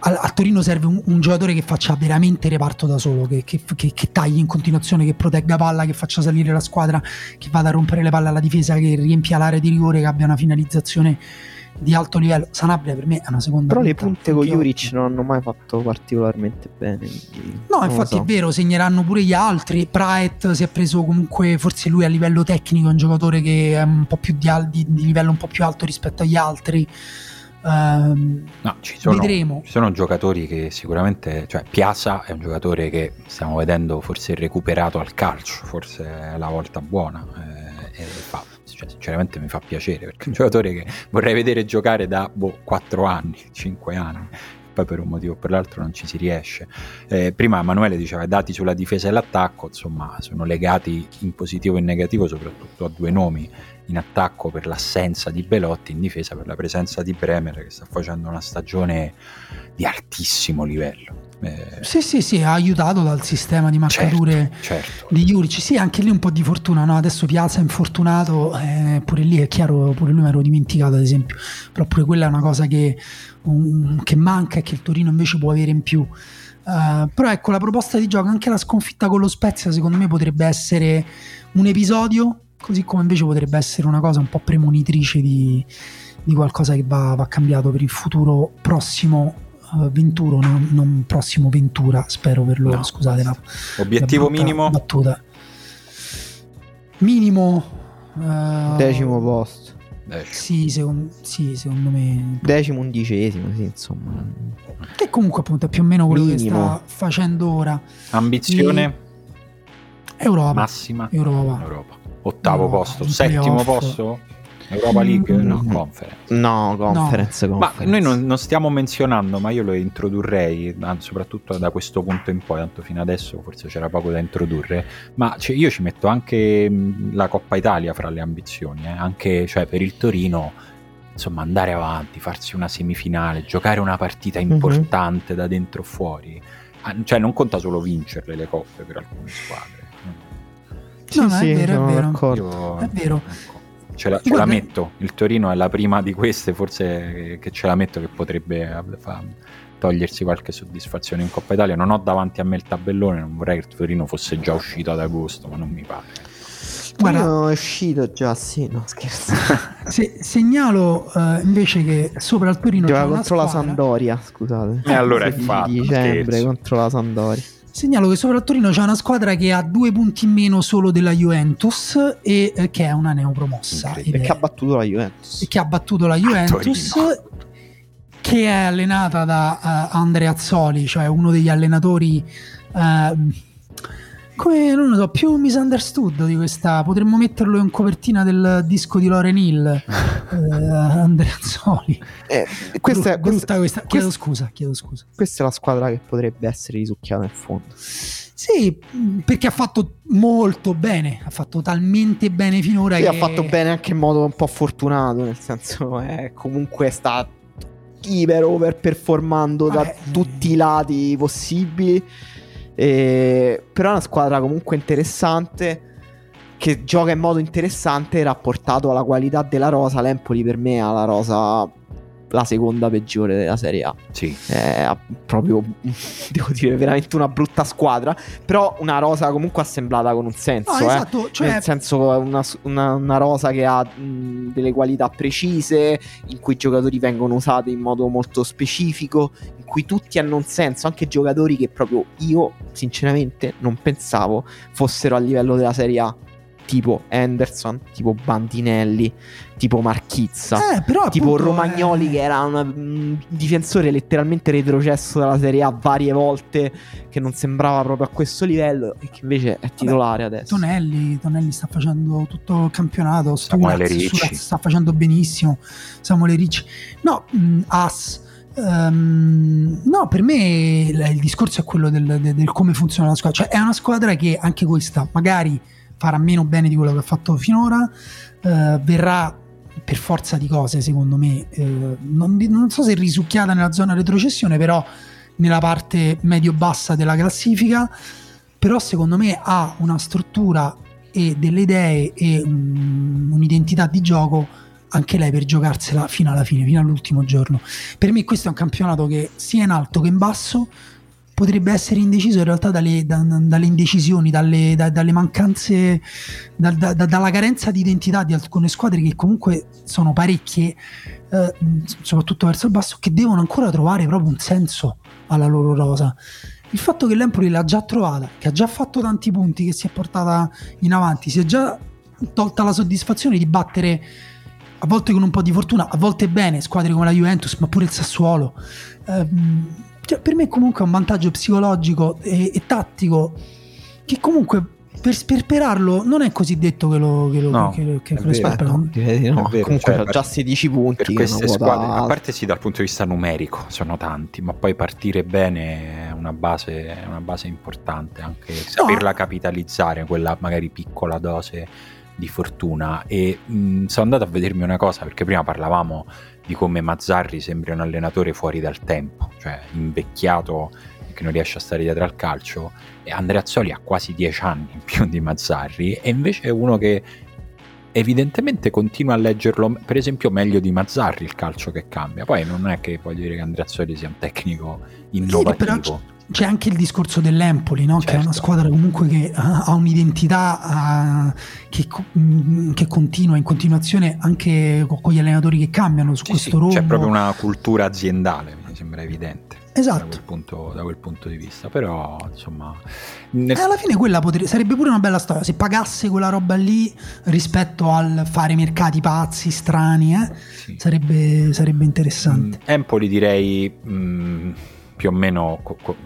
[SPEAKER 2] a, a Torino serve un, un, giocatore che faccia veramente reparto da solo, che, che, che, che, tagli in continuazione, che protegga palla, che faccia salire la squadra, che vada a rompere le palle alla difesa, che riempia l'area di rigore, che abbia una finalizzazione di alto livello. Sanabria per me è una seconda.
[SPEAKER 3] Però le punte con Juric non hanno mai fatto particolarmente bene.
[SPEAKER 2] No, infatti so. è vero, segneranno pure gli altri. Praet si è preso comunque, forse lui a livello tecnico, è un giocatore che è un po' più di, di, di livello un po' più alto rispetto agli altri.
[SPEAKER 1] Um, no, ci sono, vedremo. Ci sono giocatori che sicuramente, cioè Piazza è un giocatore che stiamo vedendo forse recuperato al calcio, forse è la volta buona. Eh, e fa, cioè, sinceramente mi fa piacere perché è un giocatore che vorrei vedere giocare da boh, 4 anni, 5 anni. Poi per un motivo o per l'altro non ci si riesce. Eh, prima Emanuele diceva i dati sulla difesa e l'attacco, insomma, sono legati in positivo e in negativo soprattutto a due nomi, in attacco per l'assenza di Belotti, in difesa per la presenza di Bremer che sta facendo una stagione di altissimo livello.
[SPEAKER 2] Eh... Sì, sì, sì, ha aiutato dal sistema di marcature
[SPEAKER 1] certo, certo.
[SPEAKER 2] di Juric. Sì, anche lì un po' di fortuna, no? Adesso Piazza è infortunato, eh, pure lì è chiaro, pure lui mi ero dimenticato ad esempio, però pure quella è una cosa che, um, che manca e che il Torino invece può avere in più. Uh, però ecco, la proposta di gioco, anche la sconfitta con lo Spezia, secondo me potrebbe essere un episodio così come invece potrebbe essere una cosa un po' premonitrice di, di qualcosa che va, va, cambiato per il futuro prossimo uh, Venturo, non, non, prossimo Ventura, spero per loro, no. scusate la,
[SPEAKER 1] Obiettivo la minimo?
[SPEAKER 2] Battuta. Minimo... Uh,
[SPEAKER 3] Decimo posto.
[SPEAKER 2] Sì secondo, sì, secondo me.
[SPEAKER 3] Decimo, undicesimo, sì, insomma.
[SPEAKER 2] Che comunque appunto è più o meno quello Minimo. che sta facendo ora.
[SPEAKER 1] Ambizione?
[SPEAKER 2] Europa.
[SPEAKER 1] Massima?
[SPEAKER 2] Europa.
[SPEAKER 1] Europa ottavo no, posto, settimo posto? Europa League? No,
[SPEAKER 3] no Conference. No, Conference.
[SPEAKER 1] No.
[SPEAKER 3] conference.
[SPEAKER 1] Ma noi non, non, stiamo menzionando, ma io lo introdurrei, soprattutto da questo punto in poi, tanto fino adesso forse c'era poco da introdurre, ma cioè, io ci metto anche la Coppa Italia fra le ambizioni, eh? anche cioè, per il Torino, insomma, andare avanti, farsi una semifinale, giocare una partita mhm. importante mm-hmm. da dentro fuori. Ah, cioè non conta solo vincerle le coppe per alcune squadre
[SPEAKER 2] sì, no, sì, è vero, è vero. Io, è vero.
[SPEAKER 1] Ce la, ce la, metto, il Torino è la prima di queste, forse che ce la metto che potrebbe eh, fa, togliersi qualche soddisfazione in Coppa Italia. Non ho davanti a me il tabellone, non vorrei che il Torino fosse già uscito ad agosto, ma non mi pare.
[SPEAKER 3] Guarda, è uscito già, sì, no scherzo.
[SPEAKER 2] Se, segnalo uh, invece che sopra il Torino
[SPEAKER 3] gioca contro la Sampdoria, scusate.
[SPEAKER 1] E allora è fatto.
[SPEAKER 3] dicembre scherzo. contro la Sampdoria.
[SPEAKER 2] Segnalo che sopra il Torino c'è una squadra che ha due punti in meno solo della Juventus e eh, che è una neopromossa.
[SPEAKER 3] E che ha battuto la Juventus.
[SPEAKER 2] E che ha battuto la Juventus. Che è allenata da uh, Andrea Azzoli, cioè uno degli allenatori uh, come non lo so, più misunderstood di questa. Potremmo metterlo in copertina del disco di Loren Hill, eh, Andrea Zoli.
[SPEAKER 3] Eh, questa,
[SPEAKER 2] Bru- questa, questa, chiedo questa, scusa, chiedo scusa.
[SPEAKER 3] Questa è la squadra che potrebbe essere risucchiata nel fondo.
[SPEAKER 2] Sì, perché ha fatto molto bene, ha fatto talmente bene finora
[SPEAKER 3] sì,
[SPEAKER 2] che...
[SPEAKER 3] ha fatto bene anche in modo un po' fortunato, nel senso è comunque sta iper overperformando Vabbè, da tutti i lati possibili e, però è una squadra comunque interessante che gioca in modo interessante rapportato alla qualità della rosa. L'Empoli per me ha la rosa la seconda peggiore della Serie A.
[SPEAKER 1] Sì.
[SPEAKER 3] È proprio, devo dire, veramente una brutta squadra. Però una rosa comunque assemblata con un senso. No, eh. esatto, cioè... Nel senso, una, una, una rosa che ha mh, delle qualità precise, in cui i giocatori vengono usati in modo molto specifico, in cui tutti hanno un senso, anche giocatori che proprio io, sinceramente, non pensavo fossero a livello della Serie A tipo Henderson, tipo Bandinelli, tipo Marchizza,
[SPEAKER 2] eh, però,
[SPEAKER 3] tipo appunto, Romagnoli eh... che era un difensore letteralmente retrocesso dalla Serie A varie volte, che non sembrava proprio a questo livello e che invece è titolare Vabbè, adesso.
[SPEAKER 2] Tonelli, Tonelli sta facendo tutto il campionato, Samuele Ricci sta facendo benissimo, Samuele Ricci. No, mh, As Um, no, per me il, discorso è quello del, del, del, come funziona la squadra. Cioè, è una squadra che anche questa, magari farà meno bene di quello che ha fatto finora, eh, verrà per forza di cose, secondo me, eh, non, non, so se risucchiata nella zona retrocessione, però nella parte medio-bassa della classifica, però secondo me ha una struttura e delle idee e um, un'identità di gioco anche lei per giocarsela fino alla fine, fino all'ultimo giorno. Per me questo è un campionato che sia in alto che in basso potrebbe essere indeciso in realtà dalle, da, dalle indecisioni, dalle, da, dalle mancanze, da, dalla carenza di identità di alcune squadre che comunque sono parecchie, eh, soprattutto verso il basso, che devono ancora trovare proprio un senso alla loro rosa. Il fatto che l'Empoli l'ha già trovata, che ha già fatto tanti punti, che si è portata in avanti, si è già tolta la soddisfazione di battere a volte con un po' di fortuna, a volte bene, squadre come la Juventus, ma pure il Sassuolo. Eh, cioè, per me comunque è un vantaggio psicologico e, e tattico che comunque per sperperarlo non è così detto che lo, che lo,
[SPEAKER 1] no,
[SPEAKER 2] che, che,
[SPEAKER 1] lo sperperano.
[SPEAKER 3] No, no. Vero, comunque cioè, già 16 punti.
[SPEAKER 1] Per queste squadre, a parte sì dal punto di vista numerico, sono tanti, ma poi partire bene è una base, è una base importante, anche saperla capitalizzare, quella magari piccola dose di fortuna. E mh, sono andato a vedermi una cosa, perché prima parlavamo di come Mazzarri sembri un allenatore fuori dal tempo, cioè invecchiato che non riesce a stare dietro al calcio. E Andreazzoli ha quasi dieci anni in più di Mazzarri, e invece è uno che evidentemente continua a leggerlo, per esempio, meglio di Mazzarri il calcio che cambia. Poi non è che voglio dire che Andreazzoli sia un tecnico innovativo.
[SPEAKER 2] Sì, c'è anche il discorso dell'Empoli, no? certo. che è una certo. squadra comunque che ha un'identità uh, che, mm, che, continua in continuazione anche con gli allenatori che cambiano su sì, questo sì, rombo.
[SPEAKER 1] C'è proprio una cultura aziendale, mi sembra evidente.
[SPEAKER 2] Esatto.
[SPEAKER 1] Da quel, punto, da quel punto di vista, però insomma...
[SPEAKER 2] Nel... alla fine quella potrebbe, sarebbe pure una bella storia, se pagasse quella roba lì rispetto al fare mercati pazzi, strani, eh? sì. sarebbe, sarebbe, interessante.
[SPEAKER 1] Mm, Empoli direi... Mm, più o meno,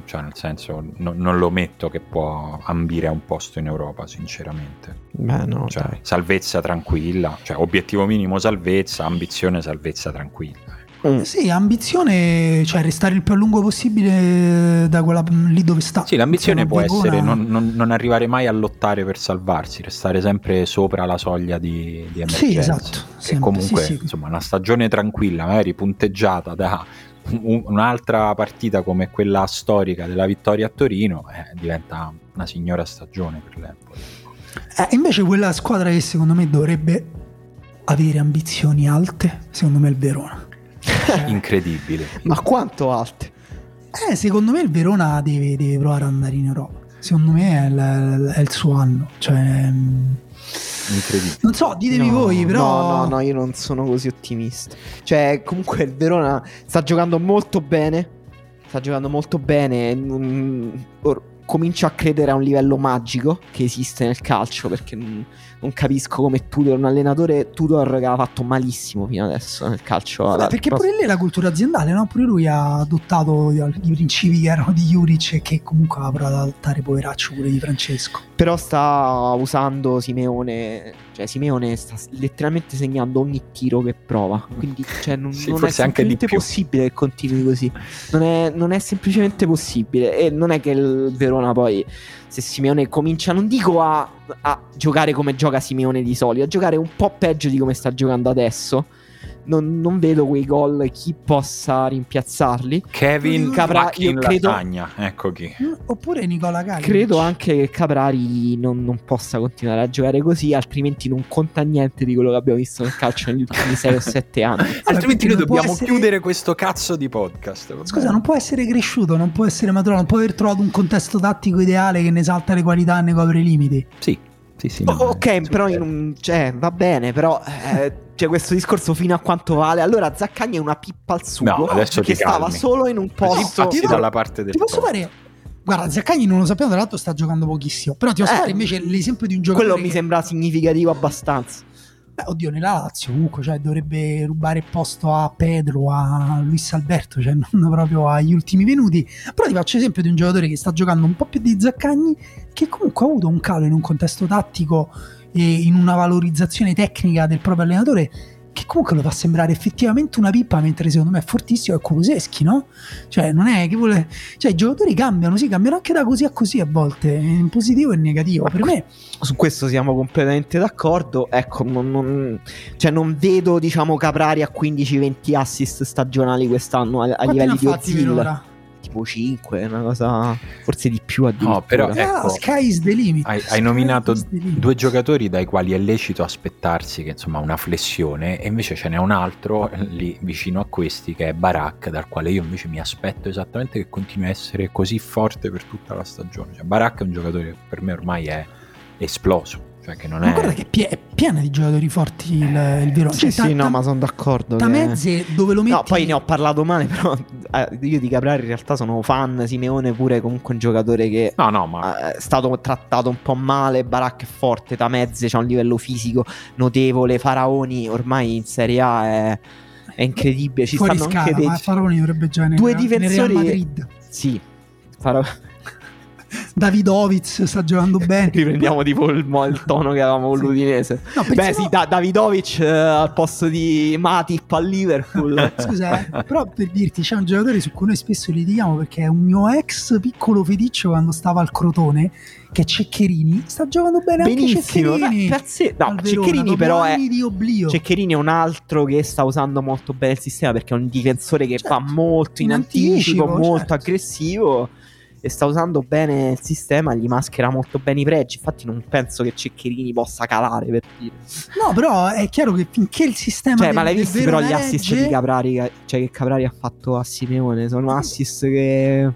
[SPEAKER 1] cioè nel senso, no, non lo metto che può ambire a un posto in Europa, sinceramente.
[SPEAKER 3] Beh, no.
[SPEAKER 1] Cioè, salvezza tranquilla, cioè obiettivo minimo salvezza, ambizione salvezza tranquilla.
[SPEAKER 2] Mm. Sì, ambizione, cioè restare il più a lungo possibile da quella lì dove sta.
[SPEAKER 1] Sì, l'ambizione può Verona... essere non, non, non, arrivare mai a lottare per salvarsi, restare sempre sopra la soglia di, di emergenza.
[SPEAKER 2] Sì, esatto.
[SPEAKER 1] E comunque, sì, sì. insomma, una stagione tranquilla, magari punteggiata da un'altra partita come quella storica della vittoria a Torino eh, diventa una signora stagione per l'Empoli.
[SPEAKER 2] Eh, invece quella squadra che secondo me dovrebbe avere ambizioni alte, secondo me è il Verona.
[SPEAKER 1] Incredibile.
[SPEAKER 3] Ma quanto alte?
[SPEAKER 2] Eh, secondo me il Verona deve, deve provare ad andare in Europa. Secondo me è il, è il suo anno. Cioè, mm,
[SPEAKER 1] incredibile.
[SPEAKER 2] Non so, ditemi
[SPEAKER 3] no,
[SPEAKER 2] voi, però.
[SPEAKER 3] No, no, no, io non sono così ottimista. Cioè, comunque il Verona sta giocando molto bene. Sta giocando molto bene. Or- comincio a credere a un livello magico che esiste nel calcio perché non, non capisco come Tudor, un allenatore Tudor che ha fatto malissimo fino adesso nel calcio.
[SPEAKER 2] Vabbè, perché pure lì la cultura aziendale, no? Pure lui ha adottato i principi che erano di Juric e che comunque ha provato ad adottare poveraccio pure di Francesco.
[SPEAKER 3] Però sta usando Simeone, cioè Simeone sta letteralmente segnando ogni tiro che prova, quindi cioè, non, sì, non è semplicemente possibile che continui così. Non è, non è semplicemente possibile e non è che il Verona poi se Simeone comincia, non dico a, a, giocare come gioca Simeone di solito, a giocare un po' peggio di come sta giocando adesso. Non, non vedo quei gol chi possa rimpiazzarli.
[SPEAKER 1] Kevin Capra- io credo, lasagna, ecco chi.
[SPEAKER 2] Mm, oppure Nicola Galli.
[SPEAKER 3] Credo anche che Caprari non, non, possa continuare a giocare così, altrimenti non conta niente di quello che abbiamo visto nel calcio negli ultimi 6 o 7 anni.
[SPEAKER 1] altrimenti noi dobbiamo essere... chiudere questo cazzo di podcast.
[SPEAKER 2] Scusa, non può essere cresciuto, non può essere maturato, non può aver trovato un contesto tattico ideale che ne salta le qualità e ne copre i limiti.
[SPEAKER 1] Sì, sì, sì.
[SPEAKER 3] No, oh, ok, però un, cioè, va bene, però eh, cioè, questo discorso fino a quanto vale. Allora Zaccagni è una pippa al sugo no, adesso che stava solo in un posto
[SPEAKER 1] Sì, dalla parte del
[SPEAKER 2] Ti posso fare Guarda, Zaccagni non lo sappiamo, tra l'altro sta giocando pochissimo. Però ti posso eh, fare invece l'esempio di un giocatore.
[SPEAKER 3] Quello mi sembra significativo abbastanza.
[SPEAKER 2] Beh, oddio, nella Lazio comunque cioè, dovrebbe rubare il posto a Pedro, a Luis Alberto, cioè non proprio agli ultimi venuti. Però ti faccio esempio di un giocatore che sta giocando un po' più di Zaccagni, che comunque ha avuto un calo in un contesto tattico e in una valorizzazione tecnica del proprio allenatore che comunque lo fa sembrare effettivamente una pippa, mentre secondo me è fortissimo, è Kuluseschi, no? Cioè, non è che vuole... Cioè, i giocatori cambiano, sì, cambiano anche da così a così a volte, in positivo e in negativo. Per me...
[SPEAKER 3] Su questo siamo completamente d'accordo. Ecco, non, non, cioè non vedo, diciamo, Caprari a 15-20 assist stagionali quest'anno a, a livelli di Ozil tipo 5, una cosa forse di più addirittura.
[SPEAKER 1] No, però
[SPEAKER 2] Ah,
[SPEAKER 1] ecco,
[SPEAKER 2] sky is the limit.
[SPEAKER 1] hai, hai nominato due giocatori dai quali è lecito aspettarsi che insomma una flessione e invece ce n'è un altro lì vicino a questi che è Barak dal quale io invece mi aspetto esattamente che continui a essere così forte per tutta la stagione. Cioè, Barak è un giocatore che per me ormai è esploso, cioè che non
[SPEAKER 2] Ma
[SPEAKER 1] è...
[SPEAKER 2] guarda che è pie- è piena di giocatori forti il, il Verona.
[SPEAKER 3] Sì,
[SPEAKER 2] Cioè,
[SPEAKER 3] sì,
[SPEAKER 2] ta-
[SPEAKER 3] no, ma sono d'accordo.
[SPEAKER 2] da
[SPEAKER 3] che-
[SPEAKER 2] mezze dove lo metti
[SPEAKER 3] No, poi ne ho parlato male, però eh, io di Caprari in realtà sono fan. Simeone pure comunque un giocatore che
[SPEAKER 1] No, no, ma
[SPEAKER 3] è stato trattato un po' male. Barak è forte, da mezze c'ha un livello fisico notevole. Faraoni ormai in Serie A è, è incredibile. Ci
[SPEAKER 2] fuori
[SPEAKER 3] stanno
[SPEAKER 2] scala,
[SPEAKER 3] anche dei
[SPEAKER 2] ma Faroni dovrebbe giocare nel,
[SPEAKER 3] due difensori-
[SPEAKER 2] Madrid.
[SPEAKER 3] Sì, Fara-
[SPEAKER 2] Davidovic sta giocando bene.
[SPEAKER 3] riprendiamo tipo il, il tono che avevamo con
[SPEAKER 2] Sì.
[SPEAKER 3] l'Udinese.
[SPEAKER 2] No,
[SPEAKER 3] Beh, sì, da- Davidovic eh, al posto di Matip a Liverpool.
[SPEAKER 2] Scusa, eh, però per dirti, c'è un giocatore su cui noi spesso litighiamo perché è un mio ex piccolo feticcio quando stava al Crotone, che è Ceccherini. Sta giocando bene
[SPEAKER 3] Benissimo.
[SPEAKER 2] anche Ceccherini.
[SPEAKER 3] Pazze- no,
[SPEAKER 2] al Verona,
[SPEAKER 3] Ceccherini però è. Ceccherini è un altro che sta usando molto bene il sistema perché è un difensore che
[SPEAKER 2] Certo,
[SPEAKER 3] va molto in,
[SPEAKER 2] in
[SPEAKER 3] anticipo,
[SPEAKER 2] anticipo,
[SPEAKER 3] molto
[SPEAKER 2] certo.
[SPEAKER 3] aggressivo e sta usando bene il sistema, gli maschera molto bene i pregi. Infatti non penso che Ceccherini possa calare per dire.
[SPEAKER 2] No, però è chiaro che finché il sistema
[SPEAKER 3] Cioè,
[SPEAKER 2] del-
[SPEAKER 3] ma l'hai
[SPEAKER 2] del
[SPEAKER 3] visti però gli assist di Caprari, cioè che Caprari ha fatto a Simeone? Sono assist che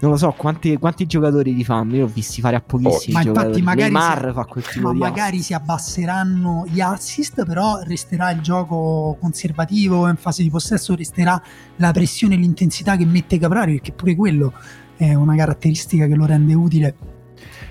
[SPEAKER 3] non lo so quanti, quanti giocatori li fanno. Io l'ho visti fare a pochissimi
[SPEAKER 2] Ma infatti magari
[SPEAKER 3] Neymar
[SPEAKER 2] si-
[SPEAKER 3] fa quel tipo
[SPEAKER 2] ma
[SPEAKER 3] di
[SPEAKER 2] magari si abbasseranno gli assist, però resterà il gioco conservativo in fase di possesso, resterà la pressione e l'intensità che mette Caprari, perché pure quello è una caratteristica che lo rende utile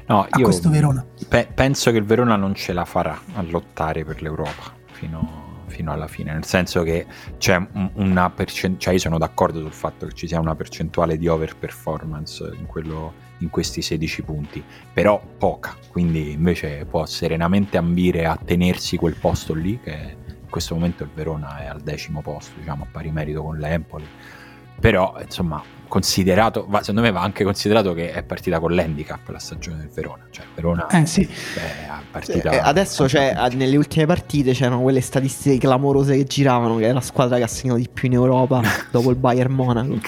[SPEAKER 1] no,
[SPEAKER 2] a questo Verona.
[SPEAKER 1] pe- penso che il Verona non ce la farà a lottare per l'Europa fino, fino alla fine, nel senso che c'è un- una percentuale, cioè io sono d'accordo sul fatto che ci sia una percentuale di overperformance in, quello, in questi 16 punti, però poca, quindi invece può serenamente ambire a tenersi quel posto lì che in questo momento il Verona è al decimo posto, diciamo a pari merito con l'Empoli, però insomma considerato, va- secondo me va anche considerato che è partita con l'handicap la stagione del Verona, cioè il Verona
[SPEAKER 2] Eh sì,
[SPEAKER 1] Beh, partita
[SPEAKER 3] eh, adesso c'è, eh, nelle ultime partite c'erano quelle statistiche clamorose che giravano che è la squadra che ha segnato di più in Europa dopo il Bayern Monaco.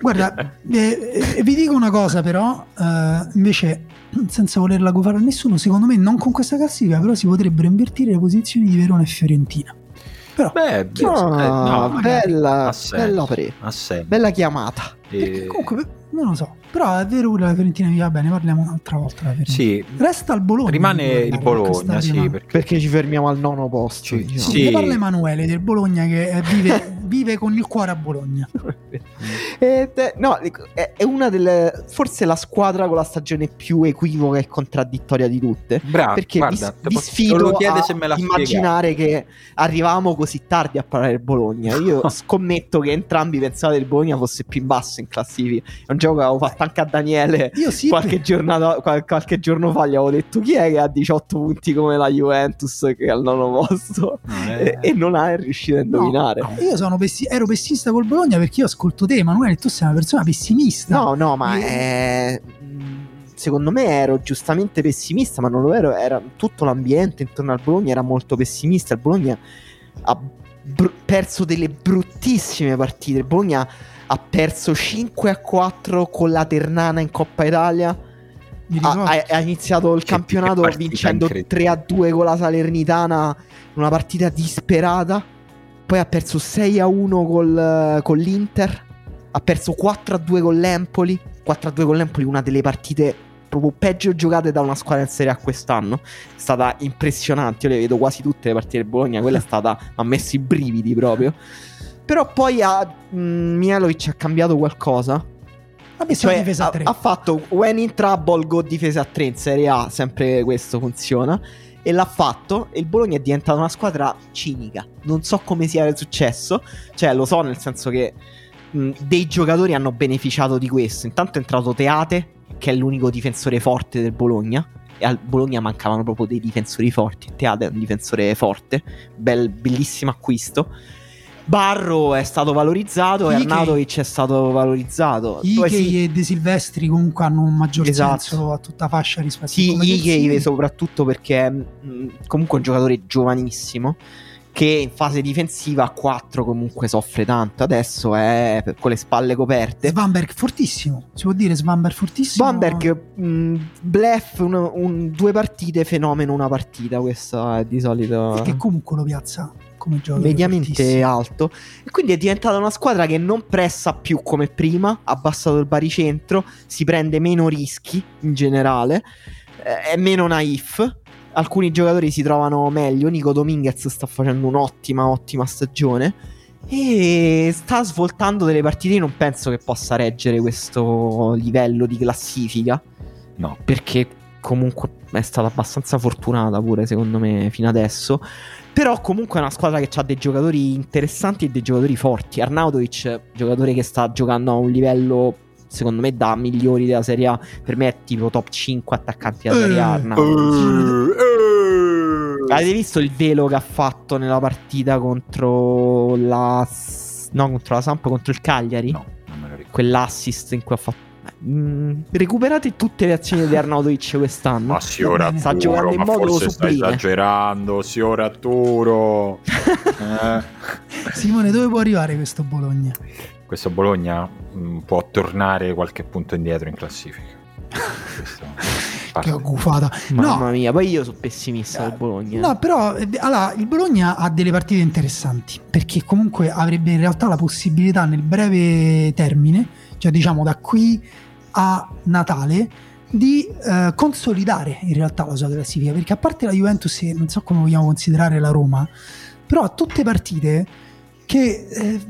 [SPEAKER 2] Guarda, eh, eh, vi dico una cosa però, eh, invece senza volerla gufare a nessuno, secondo me non con questa classifica, però si potrebbero invertire le posizioni di Verona e Fiorentina. Però
[SPEAKER 1] Beh,
[SPEAKER 3] No,
[SPEAKER 1] eh, no,
[SPEAKER 2] magari.
[SPEAKER 3] bella, bella, bella chiamata.
[SPEAKER 2] Perché
[SPEAKER 1] E-
[SPEAKER 2] comunque non lo so, però è vero la Fiorentina mi va bene, parliamo un'altra volta.
[SPEAKER 1] Sì,
[SPEAKER 2] Resta il Bologna.
[SPEAKER 1] rimane il Bologna, sì, perché
[SPEAKER 3] perché ci fermiamo al nono posto
[SPEAKER 1] Sì,
[SPEAKER 3] diciamo.
[SPEAKER 1] sì.
[SPEAKER 2] Ne parla Emanuele del Bologna che eh, vive, vive con il cuore a Bologna.
[SPEAKER 3] Ed è- no, è, una delle forse la squadra con la stagione più equivoca e contraddittoria di tutte
[SPEAKER 1] bravo,
[SPEAKER 3] perché
[SPEAKER 1] guarda,
[SPEAKER 3] vi, vi sfido a
[SPEAKER 1] se me la spiega.
[SPEAKER 3] immaginare che arrivavamo così tardi a parlare del Bologna. Io scommetto che entrambi pensavate che il Bologna fosse più in basso in classifica. È un gioco che avevo fatto anche a Daniele
[SPEAKER 2] Io sì,
[SPEAKER 3] qualche, giornata- qual- qualche giorno fa. Gli avevo detto chi è che ha 18 punti come la Juventus che è al nono posto e,
[SPEAKER 1] eh,
[SPEAKER 3] e non è riuscito a indovinare.
[SPEAKER 2] No, io sono pessi- ero pessimista col Bologna perché io ascolto te, Emanuele, e tu sei una persona pessimista.
[SPEAKER 3] No, no, ma
[SPEAKER 2] Io-
[SPEAKER 3] è- secondo me ero giustamente pessimista, ma non lo ero. Era tutto l'ambiente intorno al Bologna era molto pessimista. Il Bologna ha br- perso delle bruttissime partite. Il Bologna ha perso 5 a 4 con la Ternana in Coppa Italia. Ha, ha- ha iniziato il
[SPEAKER 1] Che-
[SPEAKER 3] campionato
[SPEAKER 1] che
[SPEAKER 3] vincendo
[SPEAKER 1] incredibile.
[SPEAKER 3] 3 a 2 con la Salernitana. Una partita disperata. Poi ha perso 6 a 1 col- con l'Inter. Ha perso 4 a 2 con l'Empoli. 4 a 2 con l'Empoli, una delle partite proprio peggio giocate da una squadra in Serie A quest'anno. È stata impressionante. Io le vedo quasi tutte le partite del Bologna. Quella è stata. mi ha messo i brividi proprio. Però poi ha, mh, Mialovic ha cambiato qualcosa.
[SPEAKER 2] Vabbè, siamo
[SPEAKER 3] Cioè,
[SPEAKER 2] difesa a
[SPEAKER 3] ha,
[SPEAKER 2] tre.
[SPEAKER 3] ha fatto when in trouble go difesa a 3 in Serie A, sempre questo funziona. E l'ha fatto e il Bologna è diventata una squadra cinica. Non so come sia successo, cioè lo so nel senso che mh, dei giocatori hanno beneficiato di questo. Intanto è entrato Teate, che è l'unico difensore forte del Bologna, e al Bologna mancavano proprio dei difensori forti. Teade è un difensore forte, bel, bellissimo acquisto. Barro è stato valorizzato e Arnautovic è stato valorizzato.
[SPEAKER 2] Ike
[SPEAKER 3] sì,
[SPEAKER 2] e De Silvestri comunque hanno un maggior
[SPEAKER 3] Esatto.
[SPEAKER 2] senso a tutta fascia rispetto a
[SPEAKER 3] Sì,
[SPEAKER 2] come
[SPEAKER 3] Ike
[SPEAKER 2] terzini.
[SPEAKER 3] soprattutto perché è mh, comunque un giocatore giovanissimo che in fase difensiva a 4 comunque soffre tanto. Adesso è con le spalle coperte.
[SPEAKER 2] Svanberg fortissimo, si può dire Svanberg fortissimo.
[SPEAKER 3] Svanberg, mh, bluff, un- un- due partite, fenomeno una partita. Questa è di solito
[SPEAKER 2] che comunque lo piazza come giocatore
[SPEAKER 3] mediamente alto. E quindi è diventata una squadra che non pressa più come prima, ha abbassato il baricentro, si prende meno rischi in generale, eh, è meno naif. Alcuni giocatori si trovano meglio. Nico Dominguez sta facendo un'ottima, ottima stagione. E sta svoltando delle partite. Non penso che possa reggere questo livello di classifica.
[SPEAKER 1] No.
[SPEAKER 3] Perché comunque è stata abbastanza fortunata pure, secondo me, fino adesso. Però comunque è una squadra che ha dei giocatori interessanti e dei giocatori forti. Arnautovic, giocatore che sta giocando a un livello, secondo me, da migliori della Serie A. Per me è tipo top 5 attaccanti della Serie A.
[SPEAKER 2] Eh.
[SPEAKER 3] Arnautovic.
[SPEAKER 1] Eh.
[SPEAKER 3] Avete visto il velo che ha fatto nella partita contro la... No, contro la Samp, contro il Cagliari?
[SPEAKER 1] No, non me lo ricordo.
[SPEAKER 3] Quell'assist in cui ha fatto... Mm, recuperate tutte le azioni di Arnautovic quest'anno.
[SPEAKER 1] Ma sì, ora
[SPEAKER 2] Sta
[SPEAKER 1] Arturo,
[SPEAKER 3] giocando in
[SPEAKER 1] ma
[SPEAKER 3] modo
[SPEAKER 1] forse stai
[SPEAKER 3] sublime.
[SPEAKER 1] esagerando, sì, ora Arturo. Eh,
[SPEAKER 2] Simone, dove può arrivare questo Bologna?
[SPEAKER 1] questo Bologna mm, può tornare qualche punto indietro in classifica.
[SPEAKER 2] Che gufata.
[SPEAKER 3] Mamma
[SPEAKER 2] No,
[SPEAKER 3] mia, poi io sono pessimista del Bologna.
[SPEAKER 2] No, però eh, allora, il Bologna ha delle partite interessanti perché comunque avrebbe in realtà la possibilità nel breve termine, cioè diciamo da qui a Natale, di eh, consolidare in realtà la sua classifica perché a parte la Juventus non so come vogliamo considerare la Roma, però ha tutte partite che eh,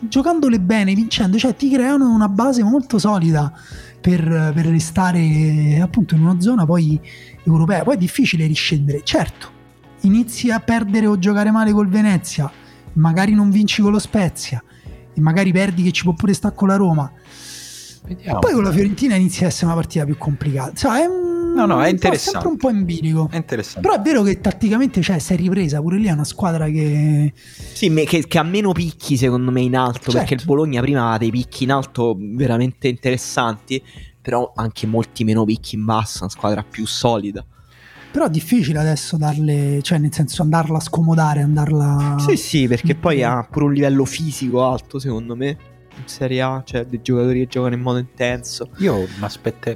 [SPEAKER 2] giocandole bene, vincendo, cioè ti creano una base molto solida per, per restare appunto in una zona poi europea. Poi è difficile riscendere, certo. Inizi a perdere o giocare male col Venezia, magari non vinci con lo Spezia e magari perdi che ci può pure stare con la Roma.
[SPEAKER 1] Vediamo.
[SPEAKER 2] Poi con la Fiorentina inizia a essere una partita più complicata. Insomma, è, un-
[SPEAKER 1] No, no, è interessante.
[SPEAKER 2] sempre un po' in bilico.
[SPEAKER 1] È interessante.
[SPEAKER 2] Però è vero che tatticamente cioè, si è ripresa, pure lì è una squadra che...
[SPEAKER 3] Sì, che, che ha meno picchi secondo me in alto,
[SPEAKER 2] Certo.
[SPEAKER 3] perché il Bologna prima aveva dei picchi in alto veramente interessanti, però anche molti meno picchi in basso, una squadra più solida.
[SPEAKER 2] Però è difficile adesso darle, cioè nel senso andarla a scomodare, andarla...
[SPEAKER 3] Sì, sì, perché
[SPEAKER 2] Mm.
[SPEAKER 3] poi ha pure un livello fisico alto secondo me. In Serie A, cioè dei giocatori che giocano in modo intenso.
[SPEAKER 1] Io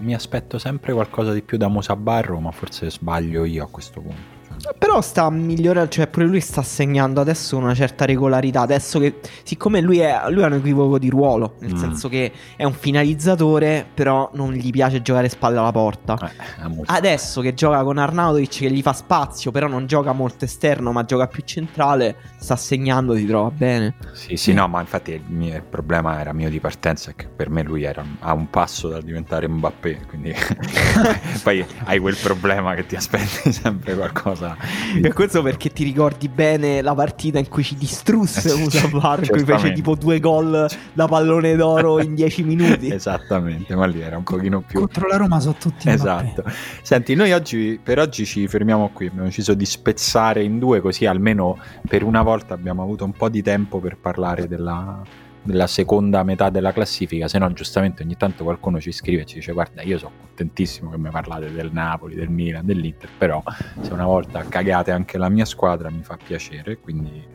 [SPEAKER 1] mi aspetto sempre qualcosa di più da Musabarro, ma forse sbaglio io a questo punto.
[SPEAKER 3] Però sta migliorando, cioè pure lui sta segnando adesso una certa regolarità. Adesso che, siccome lui è, lui è un equivoco di ruolo, nel
[SPEAKER 1] Mm.
[SPEAKER 3] senso che è un finalizzatore, però non gli piace giocare spalle alla porta.
[SPEAKER 1] eh,
[SPEAKER 3] Adesso che gioca con Arnautovic che gli fa spazio, però non gioca molto esterno, ma gioca più centrale, sta segnando, si trova bene.
[SPEAKER 1] Sì, sì, no, ma infatti il, mio, il problema era mio di partenza, che per me lui era a un passo dal diventare Mbappé, quindi poi hai quel problema che ti aspetti sempre qualcosa.
[SPEAKER 3] E questo perché ti ricordi bene la partita in cui ci distrusse
[SPEAKER 1] Eh sì,
[SPEAKER 3] Musavar, in cui fece tipo due gol da pallone d'oro in 10 minuti.
[SPEAKER 1] Esattamente, ma lì era un pochino più...
[SPEAKER 2] Contro la Roma sono tutti.
[SPEAKER 1] Esatto. Senti, noi oggi per oggi ci fermiamo qui. Abbiamo deciso di spezzare in due, così almeno per una volta abbiamo avuto un po' di tempo per parlare della, della seconda metà della classifica. Se no, giustamente ogni tanto qualcuno ci scrive e ci dice: Guarda, io sono contentissimo che mi parlate del Napoli, del Milan, dell'Inter. Però, se una volta cagate anche la mia squadra, mi fa piacere. Quindi.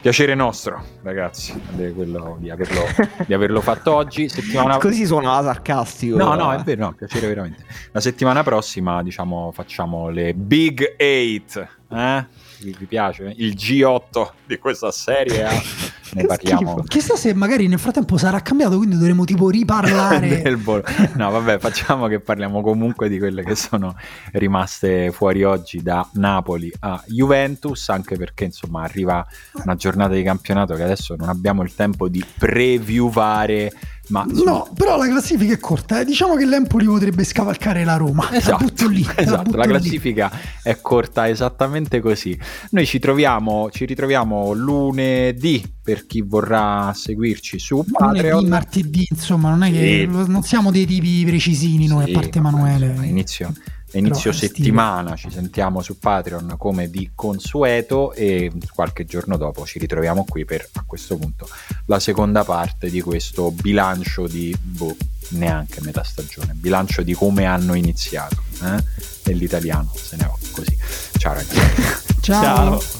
[SPEAKER 1] Piacere nostro, ragazzi, di, quello- di averlo, di averlo fatto oggi. Settimana
[SPEAKER 3] Così suonava sarcastico.
[SPEAKER 1] No, no, è vero, no, piacere veramente. La settimana prossima, diciamo, facciamo le Big 8. Eh? Vi, vi piace? Il G8 di questa serie. Ne parliamo.
[SPEAKER 3] schifo.
[SPEAKER 2] Chissà se magari nel frattempo sarà cambiato, quindi dovremo tipo riparlare.
[SPEAKER 1] del Bol- No, vabbè, facciamo che parliamo comunque di quelle che sono rimaste fuori oggi da Napoli a Juventus, anche perché insomma arriva una giornata di campionato che adesso non abbiamo il tempo di previeware, ma insomma,
[SPEAKER 2] No, però la classifica è corta. eh. Diciamo che l'Empoli potrebbe scavalcare la Roma. Te
[SPEAKER 1] Esatto,
[SPEAKER 2] la lì.
[SPEAKER 1] esatto, la
[SPEAKER 2] lì.
[SPEAKER 1] classifica è corta esattamente così. Noi ci troviamo, ci ritroviamo lunedì per chi vorrà seguirci su
[SPEAKER 2] Lunedì,
[SPEAKER 1] Patreon.
[SPEAKER 2] martedì, insomma, non è che
[SPEAKER 1] Sì.
[SPEAKER 2] non siamo dei tipi precisini noi,
[SPEAKER 1] Sì,
[SPEAKER 2] a parte Emanuele.
[SPEAKER 1] inizio, inizio
[SPEAKER 2] Però,
[SPEAKER 1] settimana ci sentiamo su Patreon come di consueto e qualche giorno dopo ci ritroviamo qui per a questo punto la seconda parte di questo bilancio di boh, neanche metà stagione, bilancio di come hanno iniziato eh? nell'italiano, se ne va così. Ciao ragazzi.
[SPEAKER 2] Ciao.
[SPEAKER 3] Ciao.